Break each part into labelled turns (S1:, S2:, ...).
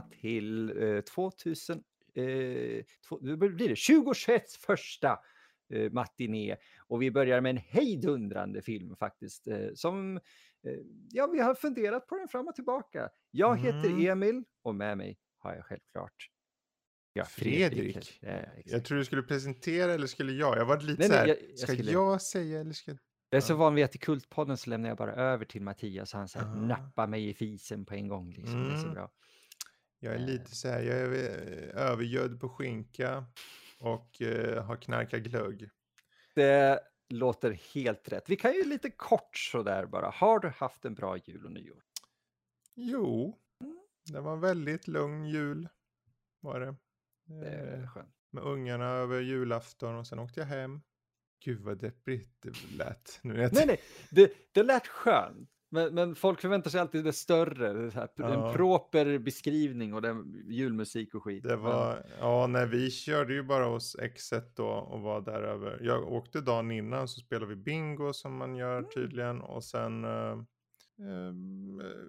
S1: välkomna till eh, 2000, eh, två, nu blir det 2021 första eh, matiné. Och vi börjar med en hejdundrande film faktiskt. Eh, som, eh, ja, vi har funderat på den fram och tillbaka. Jag heter
S2: Mm.
S1: Emil och med mig har jag självklart ja,
S2: Fredrik.
S1: Ja, exakt.
S2: Jag tror du skulle presentera eller skulle jag? Jag var lite
S1: Nej,
S2: så
S1: nej,
S2: här,
S1: jag- jag
S2: ska
S1: skulle-
S2: jag säga eller ska...
S1: Jag är så van vid att i Kultpodden så lämnar jag bara över till Mattias och han så här
S2: Ah.
S1: nappar mig i fisen på en gång. Liksom. Det är så
S2: Mm.
S1: bra.
S2: Jag är
S1: Eh.
S2: lite så här, jag är eh, övergödd på skinka och eh, har knarkat glögg.
S1: Det låter helt rätt. Vi kan ju lite kort sådär bara. Har du haft en bra jul och nyår?
S2: Jo, det var en väldigt lugn jul. Var det.
S1: Det är
S2: Eh,
S1: skönt.
S2: med ungarna över julafton och sen åkte jag hem. Gud vad deppigt det lät. Nu
S1: Nej, nej, det, det lät skönt. Men, men folk förväntar sig alltid det större, det här,
S2: Ja.
S1: en proper beskrivning och den, julmusik och skit.
S2: Det var, ja, nej, vi körde ju bara hos X1 då och var där över. Jag åkte dagen innan så spelade vi bingo som man gör
S1: Mm.
S2: tydligen och sen eh, eh,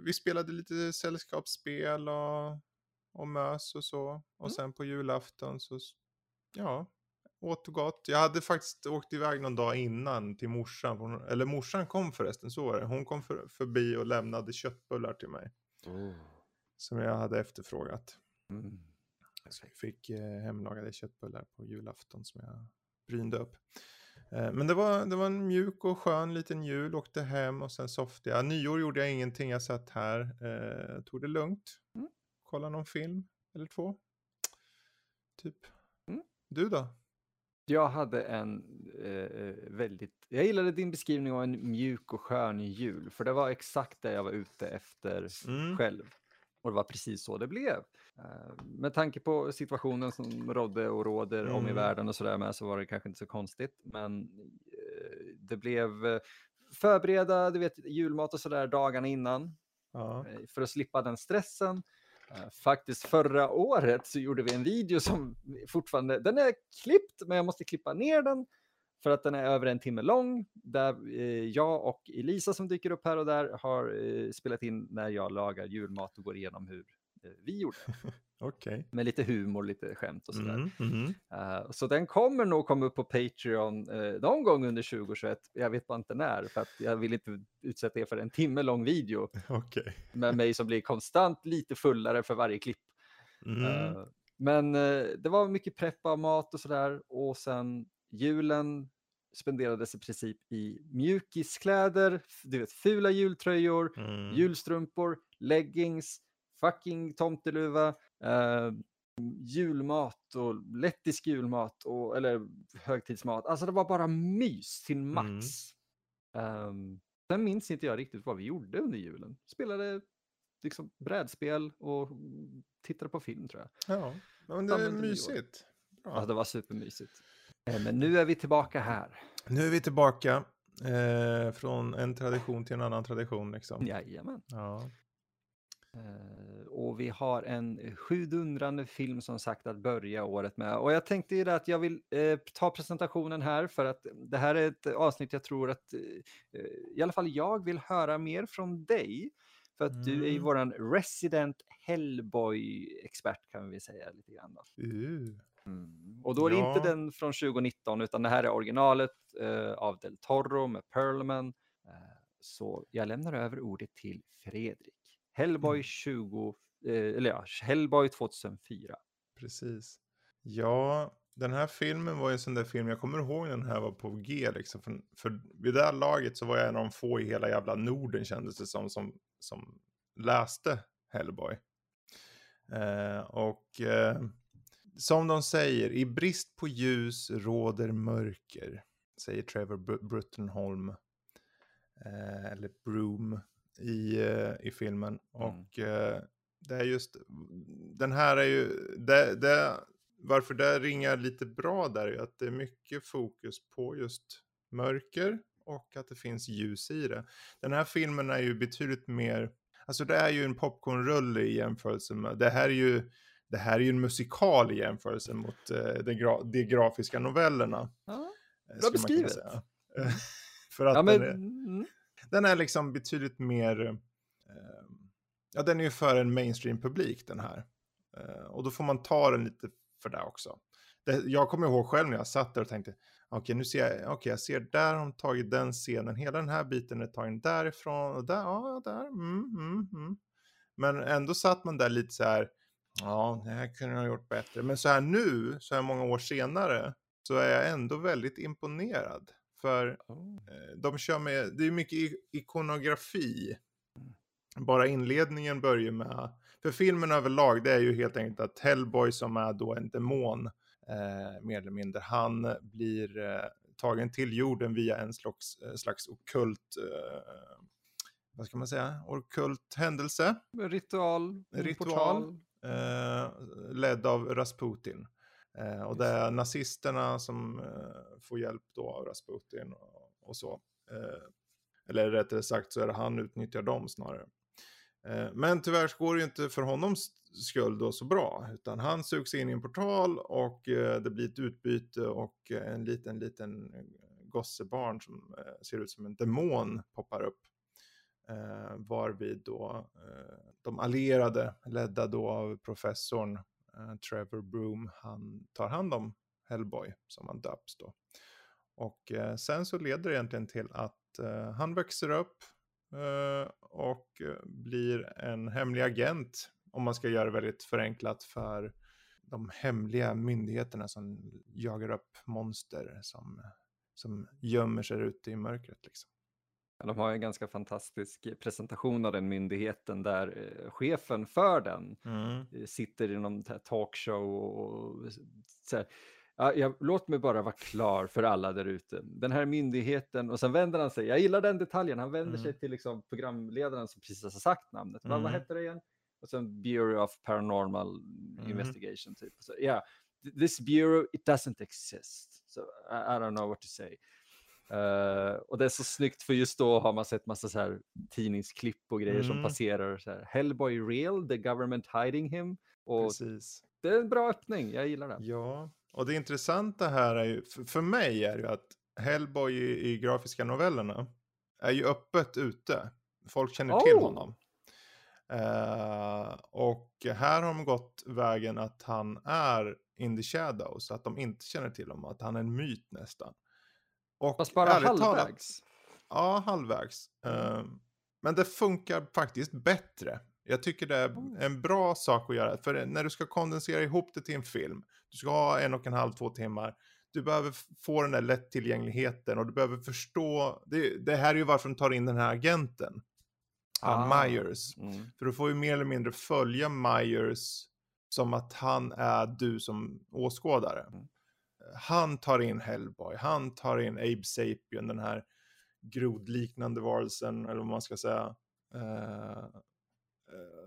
S2: vi spelade lite sällskapsspel och, och mös och så. Och
S1: Mm.
S2: sen på julafton så, ja, åt och gott. Jag hade faktiskt åkt iväg någon dag innan till morsan. Eller morsan kom förresten, så var det. Hon kom för, förbi och lämnade köttbullar till mig.
S1: Oh.
S2: Som jag hade efterfrågat.
S1: Mm.
S2: Så jag fick eh, hemlagade köttbullar på julafton som jag brynde upp. Eh, men det var, det var en mjuk och skön liten jul. Åkte hem och sen softade jag. Nyår gjorde jag ingenting. Jag satt här. Eh, tog det lugnt.
S1: Mm.
S2: Kollade någon film eller två. Typ.
S1: Mm.
S2: Du då?
S1: Jag hade en eh, väldigt, jag gillade din beskrivning av en mjuk och skön jul, för det var exakt det jag var ute efter
S2: Mm.
S1: själv. Och det var precis så det blev. Eh, med tanke på situationen som rådde och råder om i
S2: Mm.
S1: världen och sådär med så var det kanske inte så konstigt. Men eh, det blev eh, förbereda, du vet, julmat och sådär dagarna innan
S2: Ja.
S1: eh, för att slippa den stressen. Faktiskt förra året så gjorde vi en video som fortfarande, den är klippt men jag måste klippa ner den för att den är över en timme lång. Där eh, jag och Elisa som dyker upp här och där har eh, spelat in när jag lagar julmat och går igenom hur vi gjorde.
S2: Okej.
S1: Med lite humor, lite skämt och sådär.
S2: Mm, mhm.
S1: Eh, så den kommer nog komma upp på Patreon eh, någon gång under 2021. Jag vet bara inte när för att jag vill inte utsätta er för en timme lång video
S2: Okej.
S1: med mig som blir konstant lite fullare för varje klipp.
S2: Mm.
S1: Eh, men eh, det var mycket prepp av mat och sådär och sen julen spenderades i princip i mjukiskläder, du vet fula jultröjor,
S2: Mm.
S1: julstrumpor, leggings, fucking tomteluva, eh, julmat och lettisk julmat och, eller högtidsmat. Alltså det var bara mys till max. Ehm, sen minns inte jag riktigt vad vi gjorde under julen. Spelade liksom brädspel och tittade på film tror jag.
S2: Ja, men det är mysigt. Bra.
S1: Ja, det var supermysigt. Eh, Men nu är vi tillbaka här.
S2: Nu är vi tillbaka. Eh, från en tradition till en annan tradition liksom.
S1: Jajamän.
S2: Ja.
S1: Eh, och vi har en sjudundrande film som sagt att börja året med. Och jag tänkte ju att jag vill eh, ta presentationen här för att det här är ett avsnitt jag tror att eh, i alla fall jag vill höra mer från dig. För att du är ju
S2: Mm.
S1: våran resident Hellboy-expert kan vi säga lite grann. Då.
S2: Uh.
S1: Och då är det
S2: Ja.
S1: inte den från 2019 utan det här är originalet eh, av Del Toro med Perlman. Eh, så jag lämnar över ordet till Fredrik. Hellboy
S2: Mm.
S1: 20, eh, eller ja, Hellboy 2004.
S2: Precis. Ja, den här filmen var ju en sån där film, jag kommer ihåg den här var på G liksom. För, för vid det här laget så var jag en av de få i hela jävla Norden kändes det som, som, som läste Hellboy. Eh, och eh, som de säger, i brist på ljus råder mörker, säger Trevor Br- Bruttenholm. Eh, eller Broom i, eh, i filmen. Och eh, det är just, den här är ju, det, det, varför det ringar lite bra där är ju att det är mycket fokus på just mörker och att det finns ljus i det. Den här filmen är ju betydligt mer, alltså det är ju en popcornrulle i jämförelse med, det här är ju, det här är ju en musikal i jämförelse mot eh, de, gra, de grafiska novellerna.
S1: Ja,
S2: eh,
S1: Bra beskrivet.
S2: För att
S1: ja
S2: den,
S1: men,
S2: är,
S1: mm,
S2: den är liksom betydligt mer, eh, ja, den är ju för en mainstream-publik den här. Eh, och då får man ta den lite för det också. Det, jag kommer ihåg själv när jag satt där och tänkte, okej okay, nu ser jag, okay, jag ser där har de tagit den scenen, hela den här biten är tagen därifrån och där, ja, där, mm, mm, mm. Men ändå satt man där lite så här, ja, det här kunde jag ha gjort bättre. Men så här nu, så här många år senare, så är jag ändå väldigt imponerad. För oh. de kör med, det är mycket ikonografi. Bara inledningen börjar med, för filmen överlag, det är ju helt enkelt att Hellboy som är då en demon, eh, mer eller mindre, han blir eh, tagen till jorden via en slags, eh, slags okult eh, vad ska man säga, okult händelse.
S1: Ritual.
S2: Ritual. Eh, ledd av Rasputin. Eh, och det är nazisterna som eh, får hjälp då av Rasputin och, och så. Eh, eller rättare sagt så är det han utnyttjar dem snarare. Eh, men tyvärr så går det ju inte för honom skull då så bra. Utan han sugs in i en portal och eh, det blir ett utbyte och en liten, liten gossebarn som ser ut som en demon poppar upp. Eh, varvid då eh, de allierade, ledda då av professorn eh, Eh, Trevor Broom, han tar hand om Hellboy som han döps då. Och eh, sen så leder det egentligen till att eh, han växer upp och blir en hemlig agent, om man ska göra det väldigt förenklat för de hemliga myndigheterna som jagar upp monster som, som gömmer sig ute i mörkret. Liksom.
S1: De har en ganska fantastisk presentation av den myndigheten där eh, chefen för den mm. Eh, sitter i någon talkshow och så här, ja, jag, låt mig bara vara klar för alla där ute. Den här myndigheten och sen vänder han sig, jag gillar den detaljen, han vänder mm. sig till liksom programledaren som precis har sagt namnet. Mm. Vad, hette det igen? Och sen Bureau of Paranormal mm. Investigation typ. Så, yeah, this bureau, it doesn't exist. So I, I don't know what to say. Uh, och det är så snyggt för just då har man sett massa så här tidningsklipp och grejer mm. som passerar. Så här, Hellboy real, the government hiding him. Och Precis. Det är en bra öppning, jag gillar det.
S2: Ja, och det intressanta här är ju, för, för mig är ju att Hellboy i, i, grafiska novellerna är ju öppet ute. Folk känner oh. till honom. Uh, och här har de gått vägen att han är in the shadows, att de inte känner till honom, att han är en myt nästan.
S1: Och Fast bara halvvägs? Talat,
S2: ja, halvvägs. Uh, men det funkar faktiskt bättre. Jag tycker det är en bra sak att göra. För när du ska kondensera ihop det till en film, du ska ha en och en halv, två timmar. Du behöver få den där lättillgängligheten och du behöver förstå. Det, det här är ju varför de tar in den här agenten. Ah. Myers. Mm. För du får ju mer eller mindre följa Myers som att han är du som åskådare. Mm han tar in Hellboy, han tar in Abe Sapien, den här grodliknande varelsen, eller vad man ska säga. Uh,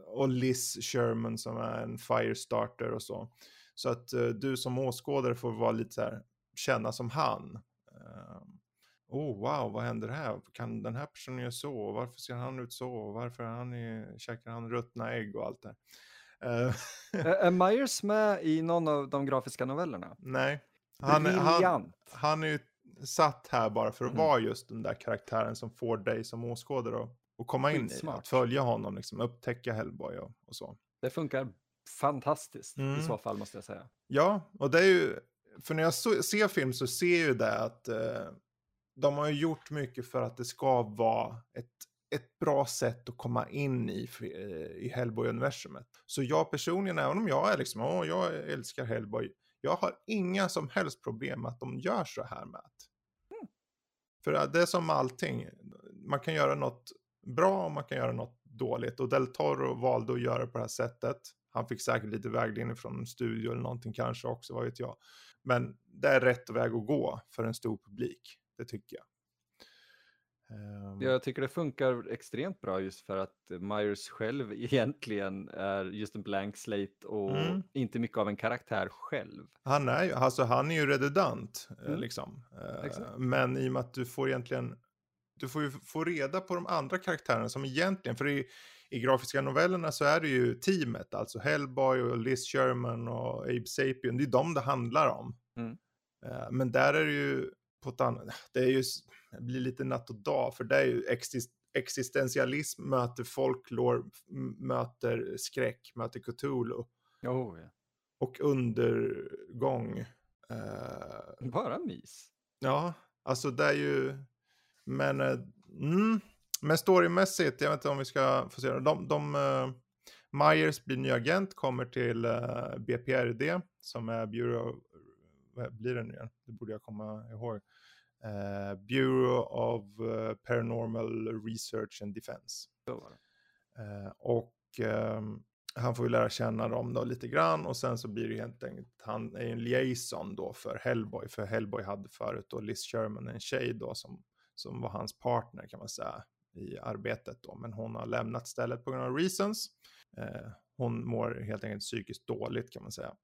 S2: och Liz Sherman som är en firestarter och så. Så att uh, du som åskådare får vara lite så här, känna som han. Uh, oh wow, vad händer här? Kan den här personen göra så? Varför ser han ut så? Varför är han i, käkar han ruttna ägg och allt det
S1: Är Myers med i någon av de grafiska novellerna?
S2: Nej. Han, han, han är ju satt här bara för att mm. vara just den där karaktären som får dig som åskådare att komma in i. Att följa honom, liksom, upptäcka Hellboy och, och så.
S1: Det funkar fantastiskt mm. i så fall måste jag säga.
S2: Ja, och det är ju, för när jag so ser film så ser jag ju det att eh, de har gjort mycket för att det ska vara ett, ett bra sätt att komma in i, i Hellboy-universumet. Så jag personligen, även om jag är liksom, åh, jag älskar Hellboy, jag har inga som helst problem med att de gör så här med. Mm. För det är som allting, man kan göra något bra och man kan göra något dåligt. Och Del Toro valde att göra på det här sättet. Han fick säkert lite vägledning från en studio eller någonting kanske också, vad vet jag. Men det är rätt väg att gå för en stor publik, det tycker jag.
S1: Ehm. Jag tycker det funkar extremt bra just för att Myers själv egentligen är just en blank slate och mm. inte mycket av en karaktär själv.
S2: Han är ju, alltså han är ju redundant eh, mm. liksom. Exakt. Men i och med att du får egentligen, du får ju få reda på de andra karaktärerna som egentligen, för i, i grafiska novellerna så är det ju teamet, alltså Hellboy och Liz Sherman och Abe Sapien, det är de det handlar om. Mm. Eh, men där är det ju på ett annat, det är ju det blir lite natt och dag, för det är ju existentialism möter folklore, m- möter skräck, möter Cthulhu.
S1: Oh, ja.
S2: Och undergång. Eh,
S1: Bara mys.
S2: ja, alltså det är ju... Men, eh, mm, men storymässigt, jag vet inte om vi ska få se. De, de, eh, Myers blir ny agent, kommer till eh, BPRD som är Bureau... Vad blir det nu igen? Det borde jag komma ihåg. Eh, Bureau of eh, Paranormal Research and Defense. Eh, och ehm, han får ju lära känna dem då lite grann och sen så blir det helt enkelt, han är en liaison då för Hellboy, för Hellboy hade förut då Liz Sherman, en tjej då som, som var hans partner kan man säga i arbetet då, men hon har lämnat stället på grund av reasons. Eh, hon mår helt enkelt psykiskt dåligt kan man säga.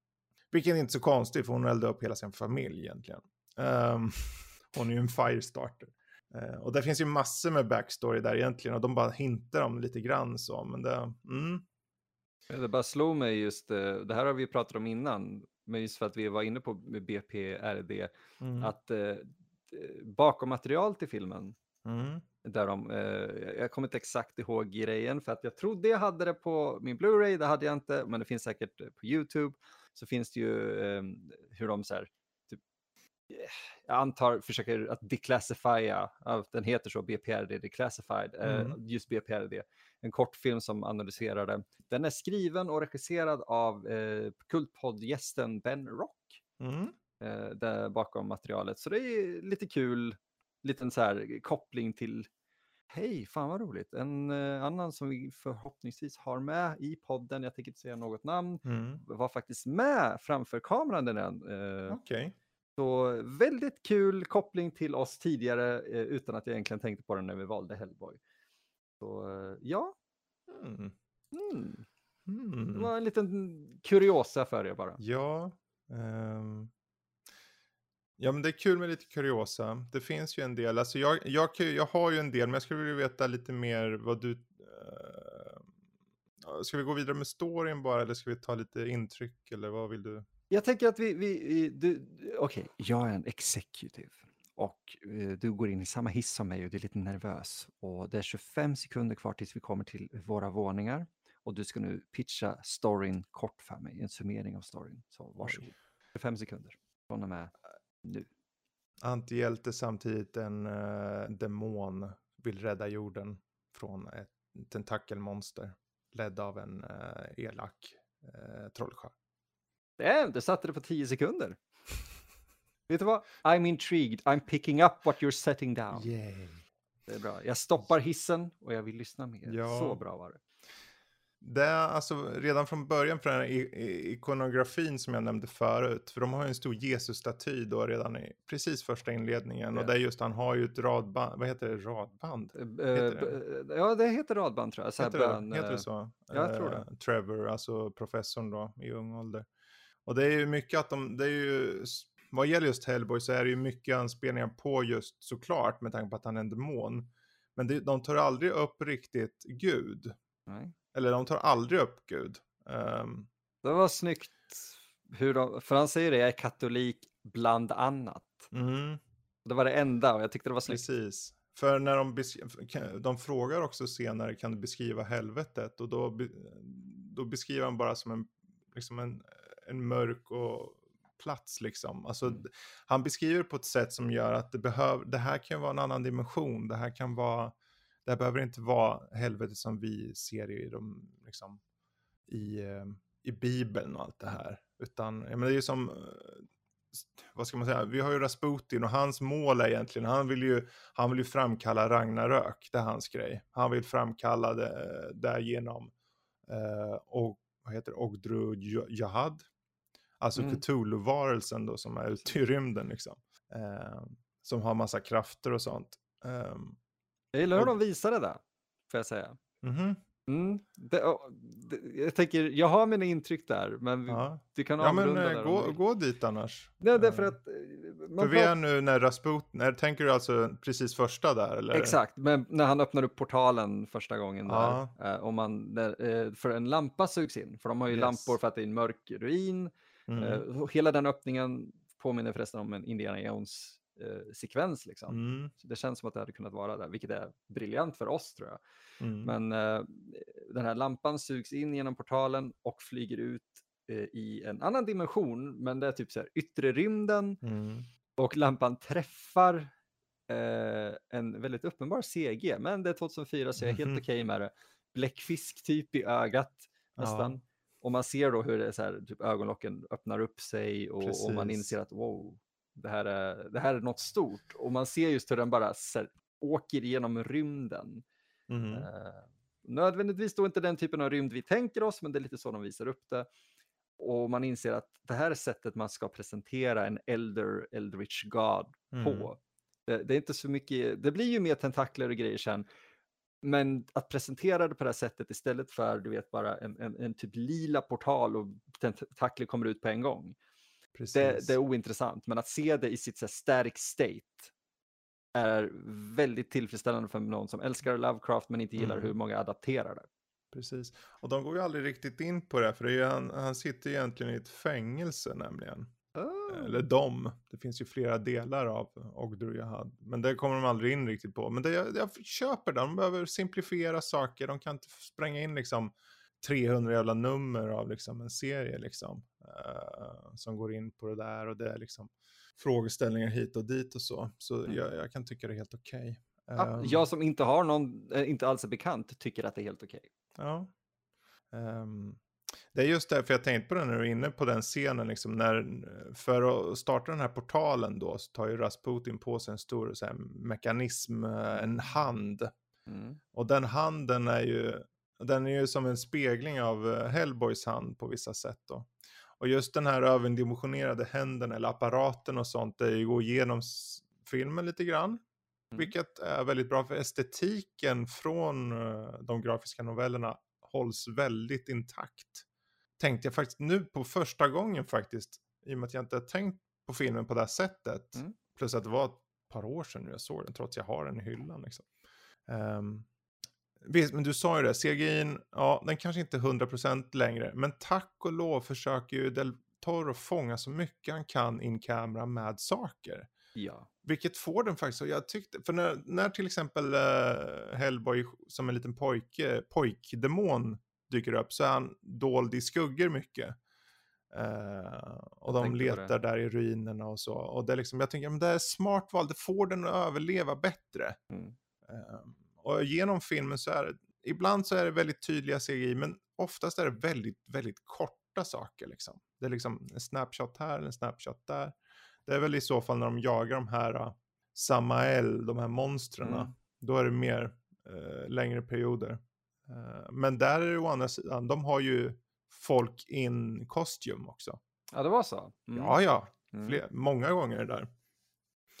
S2: Vilket är inte så konstigt för hon eldade upp hela sin familj egentligen. Ehm, hon är ju en firestarter. Eh, och det finns ju massor med backstory där egentligen och de bara hintar om lite grann så, men det, mm,
S1: Det bara slog mig just, eh, det här har vi pratat om innan, men just för att vi var inne på med BPRD,
S2: mm,
S1: att eh, bakom material till filmen,
S2: mm,
S1: där de, eh, jag kommer inte exakt ihåg grejen, för att jag trodde jag hade det på min Blu-ray, det hade jag inte, men det finns säkert eh, på YouTube, så finns det ju eh, hur de så här, typ, eh, jag antar försöker att declassifiera, den heter så, BPRD Declassified, eh,
S2: Mm.
S1: just BPRD, en kortfilm som analyserar det. Den är skriven och regisserad av eh, kultpoddgästen Ben Rock
S2: mm,
S1: eh, där bakom materialet. Så det är lite kul, liten så här koppling till Hej, fan vad roligt. En eh, annan som vi förhoppningsvis har med i podden, jag tänker inte säga något namn,
S2: mm.
S1: var faktiskt med framför kameran den eh,
S2: Okej.
S1: Så väldigt kul koppling till oss tidigare eh, utan att jag egentligen tänkte på den när vi valde Hellboy. Så eh, ja,
S2: Mm.
S1: mm. det
S2: Mm.
S1: var en liten kuriosa för er bara.
S2: Ja. ehm. Ja, men det är kul med lite kuriosa. Det finns ju en del. Alltså jag, jag, jag har ju en del, men jag skulle vilja veta lite mer vad du... Uh, ska vi gå vidare med storyn bara, eller ska vi ta lite intryck, eller vad vill du?
S1: Jag tänker att vi, vi, du, okej, jag är en executive och eh, du går in i samma hiss som mig och du är lite nervös och det är 25 sekunder kvar tills vi kommer till våra våningar och du ska nu pitcha storyn kort för mig, en summering av storyn. Så varsågod. 25 sekunder från och med nu.
S2: Antihjälte samtidigt en eh, demon vill rädda jorden från ett tentakelmonster ledd av en eh, elak uh, trollkarl.
S1: Damn, du satte det på 10 sekunder. Vet du vad? I'm intrigued. I'm picking up what you're setting down.
S2: Yay.
S1: Det är bra. Jag stoppar hissen och jag vill lyssna mer.
S2: Ja.
S1: Så bra var det.
S2: Det är alltså redan från början för den här ikonografin som jag nämnde förut. För de har ju en stor Jesus-staty då redan i precis första inledningen.
S1: Ja.
S2: Och det är just, han har ju ett radband, vad heter det, radband?
S1: Eh,
S2: Heter
S1: b- Ja, det heter radband tror jag. Så
S2: Heter det,
S1: bland,
S2: heter
S1: eh,
S2: det så?
S1: jag tror
S2: Eh, Trevor, alltså professorn då i ung ålder. Och det är ju mycket att de, det är ju, vad gäller just Hellboy så är det ju mycket anspelningar på just såklart med tanke på att han är en demon. Men det, de tar aldrig upp riktigt Gud.
S1: Nej.
S2: Eller de tar aldrig upp Gud. Ehm,
S1: Det var snyggt. Hur de, för han säger det, jag är katolik bland annat.
S2: mm,
S1: Det var det enda och jag tyckte det var snyggt.
S2: precis. För när de, de frågar också senare, kan du beskriva helvetet? Och då, då beskriver han bara som en, liksom en, en mörk och plats liksom. Alltså,
S1: Mm.
S2: Han beskriver på ett sätt som gör att det, behöv, det här kan vara en annan dimension. Det här kan vara, det här behöver inte vara helvetet som vi ser i, de, liksom, i, eh, i Bibeln och allt det här. Utan ja, men det är ju som, eh, vad ska man säga, vi har ju Rasputin och hans mål är egentligen, han vill ju, han vill ju framkalla Ragnarök, det är hans grej. Han vill framkalla det där genom, eh, och, vad heter det, Ogdru Jahad. Alltså
S1: Mm.
S2: Cthulhu-varelsen då som är ute i rymden liksom. Eh, som har massa krafter och sånt. Um,
S1: Jag gillar hur de visade det, får jag säga.
S2: mhm,
S1: Mm. Det, det, jag tänker, jag har mina intryck där, men vi,
S2: ja.
S1: du kan
S2: ja men
S1: avrunda
S2: eh,
S1: där
S2: gå, gå dit annars.
S1: Nej, därför
S2: Eh,
S1: att eh, man
S2: För vi är nu när Rasputin, tänker du alltså precis första där eller?
S1: Exakt, men när han öppnar upp portalen första gången
S2: Ja.
S1: där, och man, där, för en lampa sugs in, för de har ju
S2: Yes.
S1: lampor för att det är en mörk ruin.
S2: Mm.
S1: Hela den öppningen påminner förresten om en Indiana Jones rymdsekvens. liksom.
S2: Mm.
S1: Så det känns som att det hade kunnat vara där, vilket är briljant för oss tror jag.
S2: Mm.
S1: Men eh, den här lampan sugs in genom portalen och flyger ut eh, i en annan dimension, men det är typ så här yttre rymden
S2: Mm.
S1: och lampan träffar eh, en väldigt uppenbar CG, men det är 2004 så jag är helt okej med det. Bläckfisk typ i ögat nästan. Och man ser då hur det är så här, typ ögonlocken öppnar upp sig och, och man inser att wow, det här, är, det här är något stort. Och man ser just hur den bara här, åker genom rymden.
S2: Mm.
S1: Eh, nödvändigtvis då inte den typen av rymd vi tänker oss, men det är lite så de visar upp det. Och man inser att det här är sättet man ska presentera en elder eldritch god
S2: Mm.
S1: på. Det, det är inte så mycket, det blir ju mer tentakler och grejer sen. Men att presentera det på det här sättet istället för du vet bara en, en, en typ lila portal och tentakler kommer ut på en gång. Det, det är ointressant, men att se det i sitt så här, static state är väldigt tillfredsställande för någon som älskar Lovecraft men inte gillar
S2: Mm.
S1: hur många adapterar det.
S2: Precis. Och de går ju aldrig riktigt in på det, för det han, han sitter egentligen i ett fängelse nämligen.
S1: Ah.
S2: Eller de. Det finns ju flera delar av Ogdur Jahad. Men det kommer de aldrig in riktigt på. Men det, jag, jag köper det. De behöver simplifiera saker. De kan inte spränga in liksom 300 jävla nummer av liksom en serie liksom. eh, som går in på det där. Och det är liksom frågeställningar hit och dit och så. Så
S1: Mm.
S2: jag, jag kan tycka det är helt okej.
S1: Ja,
S2: Ehm,
S1: jag som inte har någon, eh, inte alls är bekant, tycker att det är helt okej.
S2: Ja. Ehm, det är just därför jag tänkte på det när du är inne på den scenen. Liksom, när, för att starta den här portalen då så tar ju Rasputin på sig en stor så här, mekanism, eh, en hand.
S1: Mm.
S2: Och den handen är ju, den är ju som en spegling av eh, Hellboys hand på vissa sätt då. Och just den här överdimensionerade händen eller apparaten och sånt, det går igenom filmen lite grann.
S1: Mm.
S2: Vilket är väldigt bra för estetiken från eh, de grafiska novellerna hålls väldigt intakt. Tänkte jag faktiskt nu på första gången faktiskt, i och med att jag inte har tänkt på filmen på det här sättet.
S1: Mm.
S2: Plus att det var ett par år sedan nu jag såg den, trots jag har den i hyllan. Liksom. Ehm, visst, men du sa ju det, CGI'n, ja, den kanske inte är 100% längre, men tack och lov försöker ju Del Toro fånga så mycket han kan in kamera med saker.
S1: Ja.
S2: Vilket får den faktiskt, och jag tyckte, för när, när till exempel uh, Hellboy som en liten pojke, pojkdemon dyker upp så är han dold i skuggor mycket. Eh, och de
S1: på det.
S2: letar där i ruinerna och så. Och det är liksom, jag tänker, men det är smart val, det får den att överleva bättre.
S1: Mm.
S2: Eh, och genom filmen så är det, ibland så är det väldigt tydliga CGI, men oftast är det väldigt, väldigt korta saker liksom. Det är liksom en snapshot här, en snapshot där. Det är väl i så fall när de jagar de här uh, Samael, de här monstren.
S1: Mm.
S2: Då är det mer eh, längre perioder. Eh, men där är det å andra sidan, de har ju folk in kostym också.
S1: ja, det var så. Mm.
S2: Ja, ja,
S1: Mm.
S2: fler, många gånger där.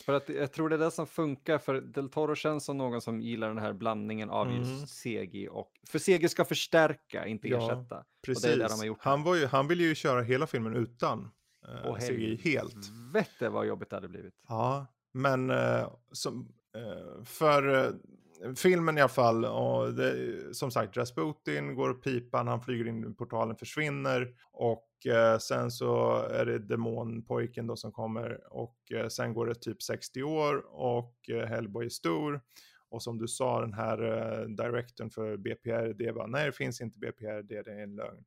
S1: För att jag tror det är det som funkar, för Del Toro känns som någon som gillar den här blandningen av
S2: Mm.
S1: just CG och... För CG ska förstärka, inte
S2: Ja,
S1: ersätta.
S2: Precis.
S1: det är det de har gjort
S2: han, var ju, han ville ju köra hela filmen utan eh,
S1: Och
S2: CGI helt.
S1: Vette vad jobbigt det hade blivit.
S2: Ja, men eh, som, eh, för eh, filmen i alla fall, och det, som sagt Rasputin går och pipan, han flyger in i portalen, försvinner och eh, sen så är det demonpojken då som kommer och eh, sen går det typ 60 år och eh, Hellboy är stor. Och som du sa, den här eh, directorn för BPRD bara, nej det finns inte BPRD, det är en lögn.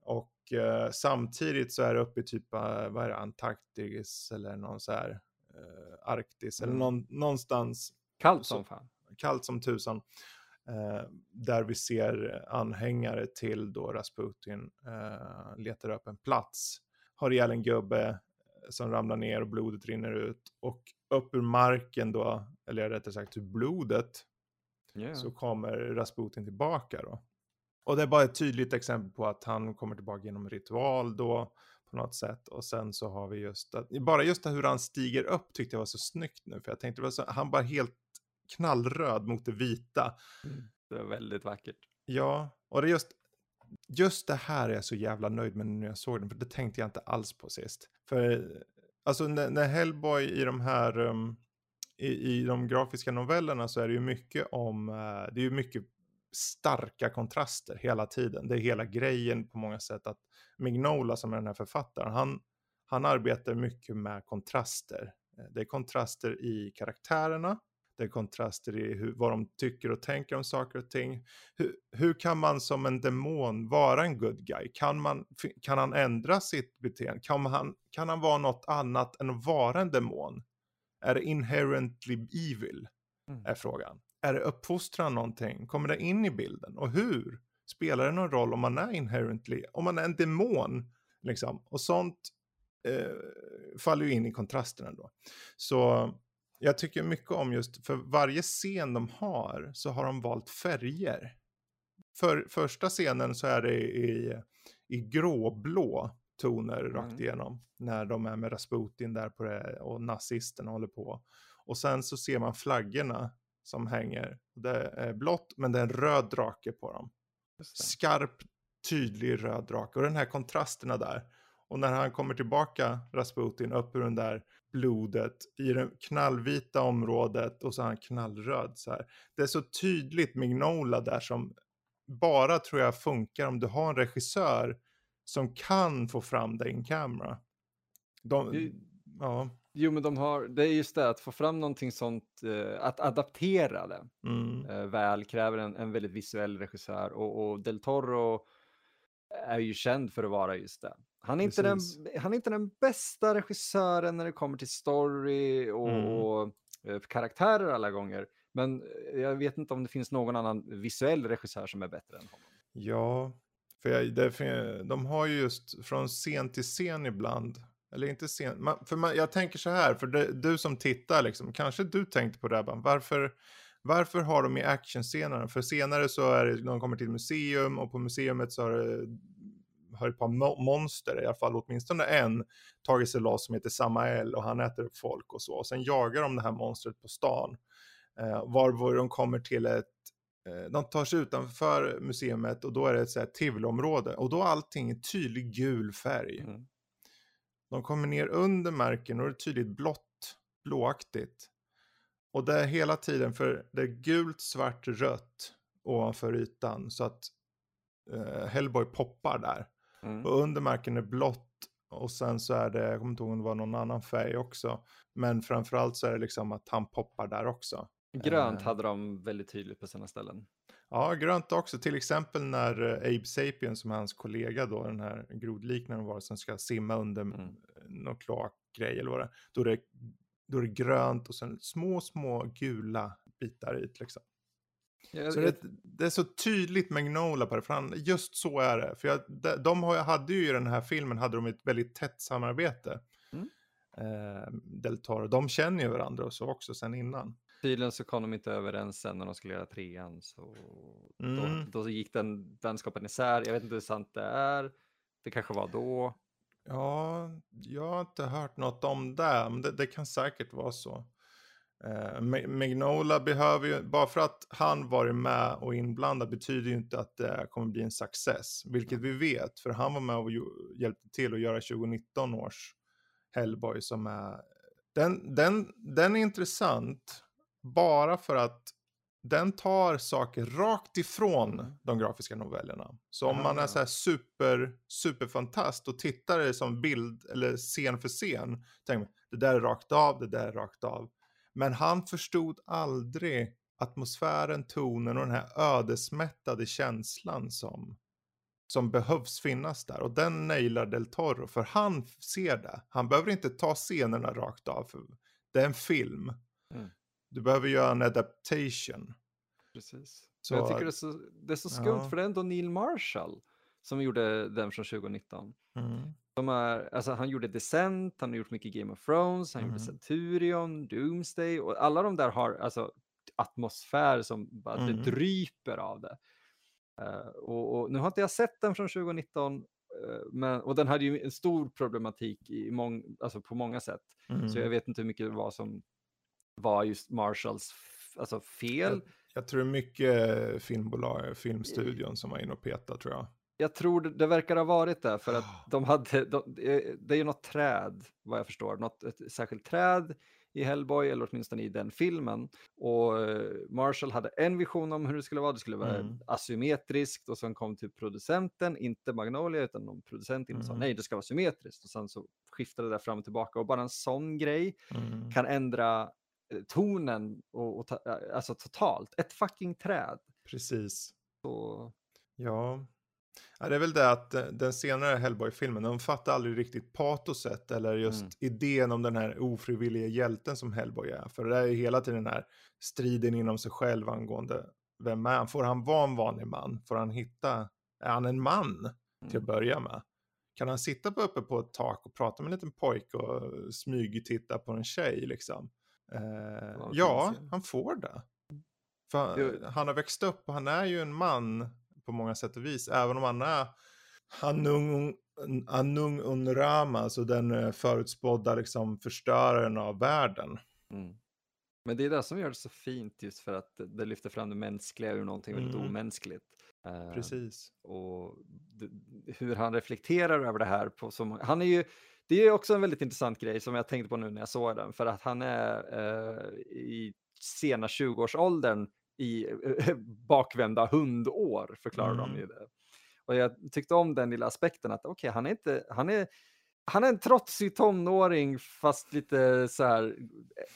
S2: Och eh, samtidigt så är det uppe i typ, eh, vad är det, Antarktis eller någon så här eh, Arktis eller
S1: Mm.
S2: någon, någonstans
S1: Kallt som fan.
S2: Kallt som tusan. Eh, där vi ser anhängare till då Rasputin eh, letar upp en plats. Har ihjäl en gubbe eh, som ramlar ner och blodet rinner ut. Och upp ur marken då, eller rättare sagt ur blodet,
S1: Ja.
S2: så kommer Rasputin tillbaka då. Och det är bara ett tydligt exempel på att han kommer tillbaka genom ritual då på något sätt. Och sen så har vi just att, bara just hur han stiger upp tyckte jag var så snyggt nu. För jag tänkte, så, han bara helt knallröd mot det vita.
S1: Det var väldigt vackert.
S2: Ja, och det är just, just det här är jag så jävla nöjd med när jag såg den. För det tänkte jag inte alls på sist. För alltså när, när Hellboy i de här, um, i, i de grafiska novellerna så är det ju mycket om, eh, det är ju mycket starka kontraster hela tiden. Det är hela grejen på många sätt att Mignola som är den här författaren, han, han arbetar mycket med kontraster. Eh, Det är kontraster i karaktärerna. Det är kontraster i hur, vad de tycker och tänker om saker och ting. Hur, hur kan man som en demon vara en good guy? Kan, man, kan han ändra sitt beteende? Kan han, kan han vara något annat än att vara en demon? Är det inherently evil?
S1: Mm.
S2: Är frågan. Är det uppfostran någonting? Kommer det in i bilden? Och hur? Spelar det någon roll om man är inherently, om man är en demon? Liksom. Och sånt eh, faller ju in i kontrasterna då. Så jag tycker mycket om just, för varje scen de har så har de valt färger. För första scenen så är det i, i gråblå toner rakt
S1: Mm.
S2: igenom. När de är med Rasputin där på det och nazisterna håller på. Och sen så ser man flaggorna som hänger. Det är blått men det är en röd drake på dem. Skarp, tydlig röd drake. Och den här kontrasterna där. Och när han kommer tillbaka, Rasputin, upp ur den där blodet i det knallvita området och så är han knallröd så här. Det är så tydligt Mignola där som bara tror jag funkar om du har en regissör som kan få fram det in camera. De,
S1: Det-
S2: ja,
S1: Jo, men de har, det är just det, att få fram någonting sånt, eh, att adaptera det
S2: mm,
S1: eh, väl kräver en, en väldigt visuell regissör och, och Del Toro är ju känd för att vara just det. Han är, inte den, han är inte den bästa regissören när det kommer till story och,
S2: Mm.
S1: och eh, karaktärer alla gånger. Men eh, jag vet inte om det finns någon annan visuell regissör som är bättre än honom.
S2: Ja, för jag, fin- de har ju just från scen till scen ibland. Eller inte scen, man, för man, jag tänker så här, för det, du som tittar liksom, kanske du tänkte på det här, varför, varför har de i actionscenerna? För senare så är det, de kommer till museum och på museumet så har det, har ett par mo- monster, i alla fall åtminstone en, tagit sig loss som heter Samael och han äter upp folk och så. Och sen jagar de det här monstret på stan. Eh, varpå de kommer till ett Eh, De tar sig utanför museet och då är det ett så här och då är allting i tydlig gul färg.
S1: Mm.
S2: De kommer ner under marken och det är tydligt blått, blåaktigt. Och det är hela tiden för det är gult, svart, rött ovanför ytan så att eh, Hellboy poppar där.
S1: Mm.
S2: Och under marken är blått och sen så är det, jag kommer inte ihåg om det var någon annan färg också. Men framförallt så är det liksom att han poppar där också.
S1: Grönt
S2: Eh.
S1: hade de väldigt tydligt på sina ställen.
S2: Ja, grönt också. Till exempel när eh, Abe Sapien som är hans kollega då, den här grodliknande var som ska simma under
S1: Mm.
S2: någon kloakgrej eller vad det är. Då är det, då är det grönt och sen små, små gula bitar i liksom.
S1: Jag,
S2: Så det, det är så tydligt Magnola på det, för han, just så är det. För jag, de, de har, hade ju i den här filmen hade de ett väldigt tätt samarbete.
S1: Mm.
S2: Eh, Del Toro. De känner ju varandra och så också sen innan.
S1: Tydligen så kom de inte överens sen när de skulle göra trean. Så
S2: Mm.
S1: då, då gick den vänskapen isär. Jag vet inte hur sant det är. Det kanske var då.
S2: Ja, jag har inte hört något om det, men det, det kan säkert vara så. Eh, Ma- Magnola behöver ju, bara för att han varit med och inblandad betyder ju inte att det kommer bli en success, vilket vi vet, för han var med och hjälpte till att göra 2019 års Hellboy som är, den, den, den är intressant bara för att den tar saker rakt ifrån de grafiska novellerna. Så om man är så här super, superfantast och tittar det som bild eller scen för scen, tänker man, det där är rakt av, det där är rakt av. Men han förstod aldrig atmosfären, tonen och den här ödesmättade känslan som, som behövs finnas där. Och den nailar Del Toro, för han ser det. Han behöver inte ta scenerna rakt av, för det är en film.
S1: Mm.
S2: Du behöver göra en adaptation.
S1: Precis.
S2: Så-
S1: jag tycker det är så, det är så skumt
S2: Ja.
S1: för det är ändå Neil Marshall som gjorde den från 2019.
S2: Mm.
S1: De är, alltså han gjorde Descent, han har gjort mycket Game of Thrones, han gjorde
S2: Mhm.
S1: Centurion, Doomsday och alla de där har alltså atmosfär som bara
S2: Mm.
S1: det dryper av det. Eh, och, och nu har inte jag sett den från 2019, eh, men, och den hade ju en stor problematik i mång, alltså på många sätt.
S2: Mm.
S1: Så jag vet inte hur mycket det var som var just Marshalls alltså fel.
S2: Jag tror det är mycket filmbolag, filmstudion som var inne och petade tror jag.
S1: Jag tror det, verkar ha varit det för att de hade, de, det är ju något träd vad jag förstår, något ett särskilt träd i Hellboy eller åtminstone i den filmen. Och eh, Marshall hade en vision om hur det skulle vara, det skulle vara
S2: Mm.
S1: asymmetriskt och sen kom typ producenten, inte Magnolia utan någon producent in och sa
S2: Mm.
S1: nej det ska vara symmetriskt och sen så skiftade det fram och tillbaka och bara en sån grej
S2: Mm.
S1: kan ändra eh, tonen och, och ta, eh, alltså totalt. Ett fucking träd.
S2: Precis.
S1: Så,
S2: Ja. Ja, det är väl det att eh, den senare Hellboy-filmen, de fattar aldrig riktigt patoset eller just
S1: Mm.
S2: idén om den här ofrivilliga hjälten som Hellboy är. För det är ju hela tiden den här striden inom sig själv angående vem är han? Får han vara en vanlig man? Får han hitta, är han en man till att
S1: mm.
S2: börja med? Kan han sitta på uppe på ett tak och prata med en liten pojke och smygtitta på en tjej liksom? Eh, ja, han får det. För han har växt upp och han är ju en man på många sätt och vis. Även om han är Anung, Anung Unrama, alltså den eh, förutspådda liksom förstöraren av världen.
S1: Mm. Men det är det som gör det så fint just för att det- lyfter fram det mänskliga ur någonting väldigt
S2: Mm.
S1: omänskligt. Eh,
S2: Precis.
S1: och d- hur han reflekterar över det här. På som, han är ju, det är också en väldigt intressant grej som jag tänkte på nu när jag såg den. För att han är eh, i sena 20-årsåldern i eh, bakvända hundår, förklarar de
S2: Mm.
S1: ju det. Och jag tyckte om den lilla aspekten att okej, han är inte, han är, han är en trotsig tonåring fast lite så här